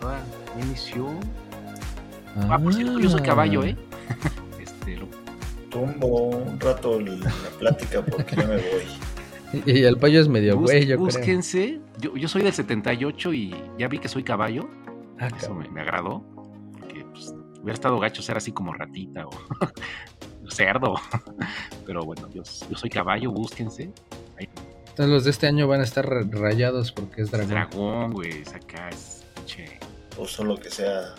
toda- ya inició. Ah, por cierto, yo soy caballo, ¿eh? Este, lo- Tumbo un rato la plática porque ya me voy. Y el payo es medio bus- güey, yo creo. búsquense. Yo, yo soy del 78 y ya vi que soy caballo. Ah, Eso me, me agradó. Porque pues, hubiera estado gacho ser así como ratita o cerdo. Pero bueno, yo, yo soy caballo, búsquense. Entonces los de este año van a estar ra- rayados porque es dragón. Dragón, güey, es acá es pinche. O solo que sea,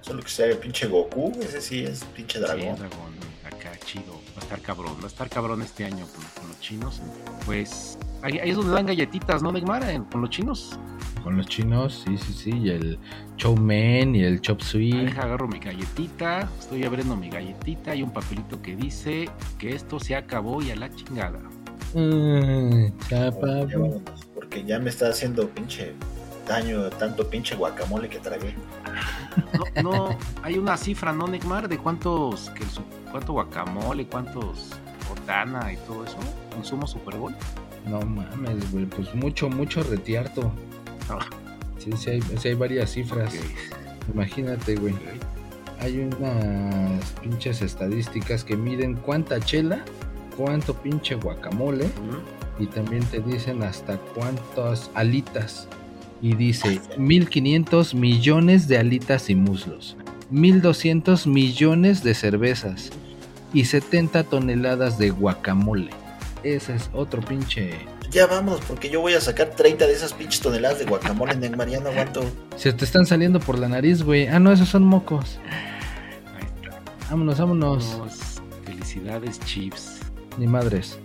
solo que sea el pinche Goku, ese sí es pinche Sí, dragón. dragón, acá chido. A estar cabrón, va a estar cabrón este año con, con los chinos. Pues ahí, ahí es donde dan galletitas, ¿no, Neymar? Con los chinos. Con los chinos, sí, sí, sí. Y el chow mein y el chop suey. deja, agarro mi galletita, estoy abriendo mi galletita y un papelito que dice que esto se acabó y a la chingada. Mm, chapa, porque ya me está haciendo pinche daño tanto pinche guacamole que tragué. No, no, hay una cifra, ¿no, Neymar? De cuántos, que el cuánto guacamole, cuántos botana y todo eso, consumo Super Bowl. No mames, güey. Pues mucho, mucho retiarto. Ah. Sí, sí hay, sí hay varias cifras. Imagínate, güey. Hay unas pinches estadísticas que miden cuánta chela, cuánto pinche guacamole y también te dicen hasta cuántas alitas. Y dice 1500 millones de alitas y muslos, 1200 millones de cervezas y 70 toneladas de guacamole. Ese es otro pinche. Ya vamos, porque yo voy a sacar 30 de esas pinches toneladas de guacamole en Mariano, aguanto. Se te están saliendo por la nariz, güey. Ah, no, esos son mocos. Ahí está. Vámonos, vámonos. Vámonos. Felicidades, Chiefs. Ni madres.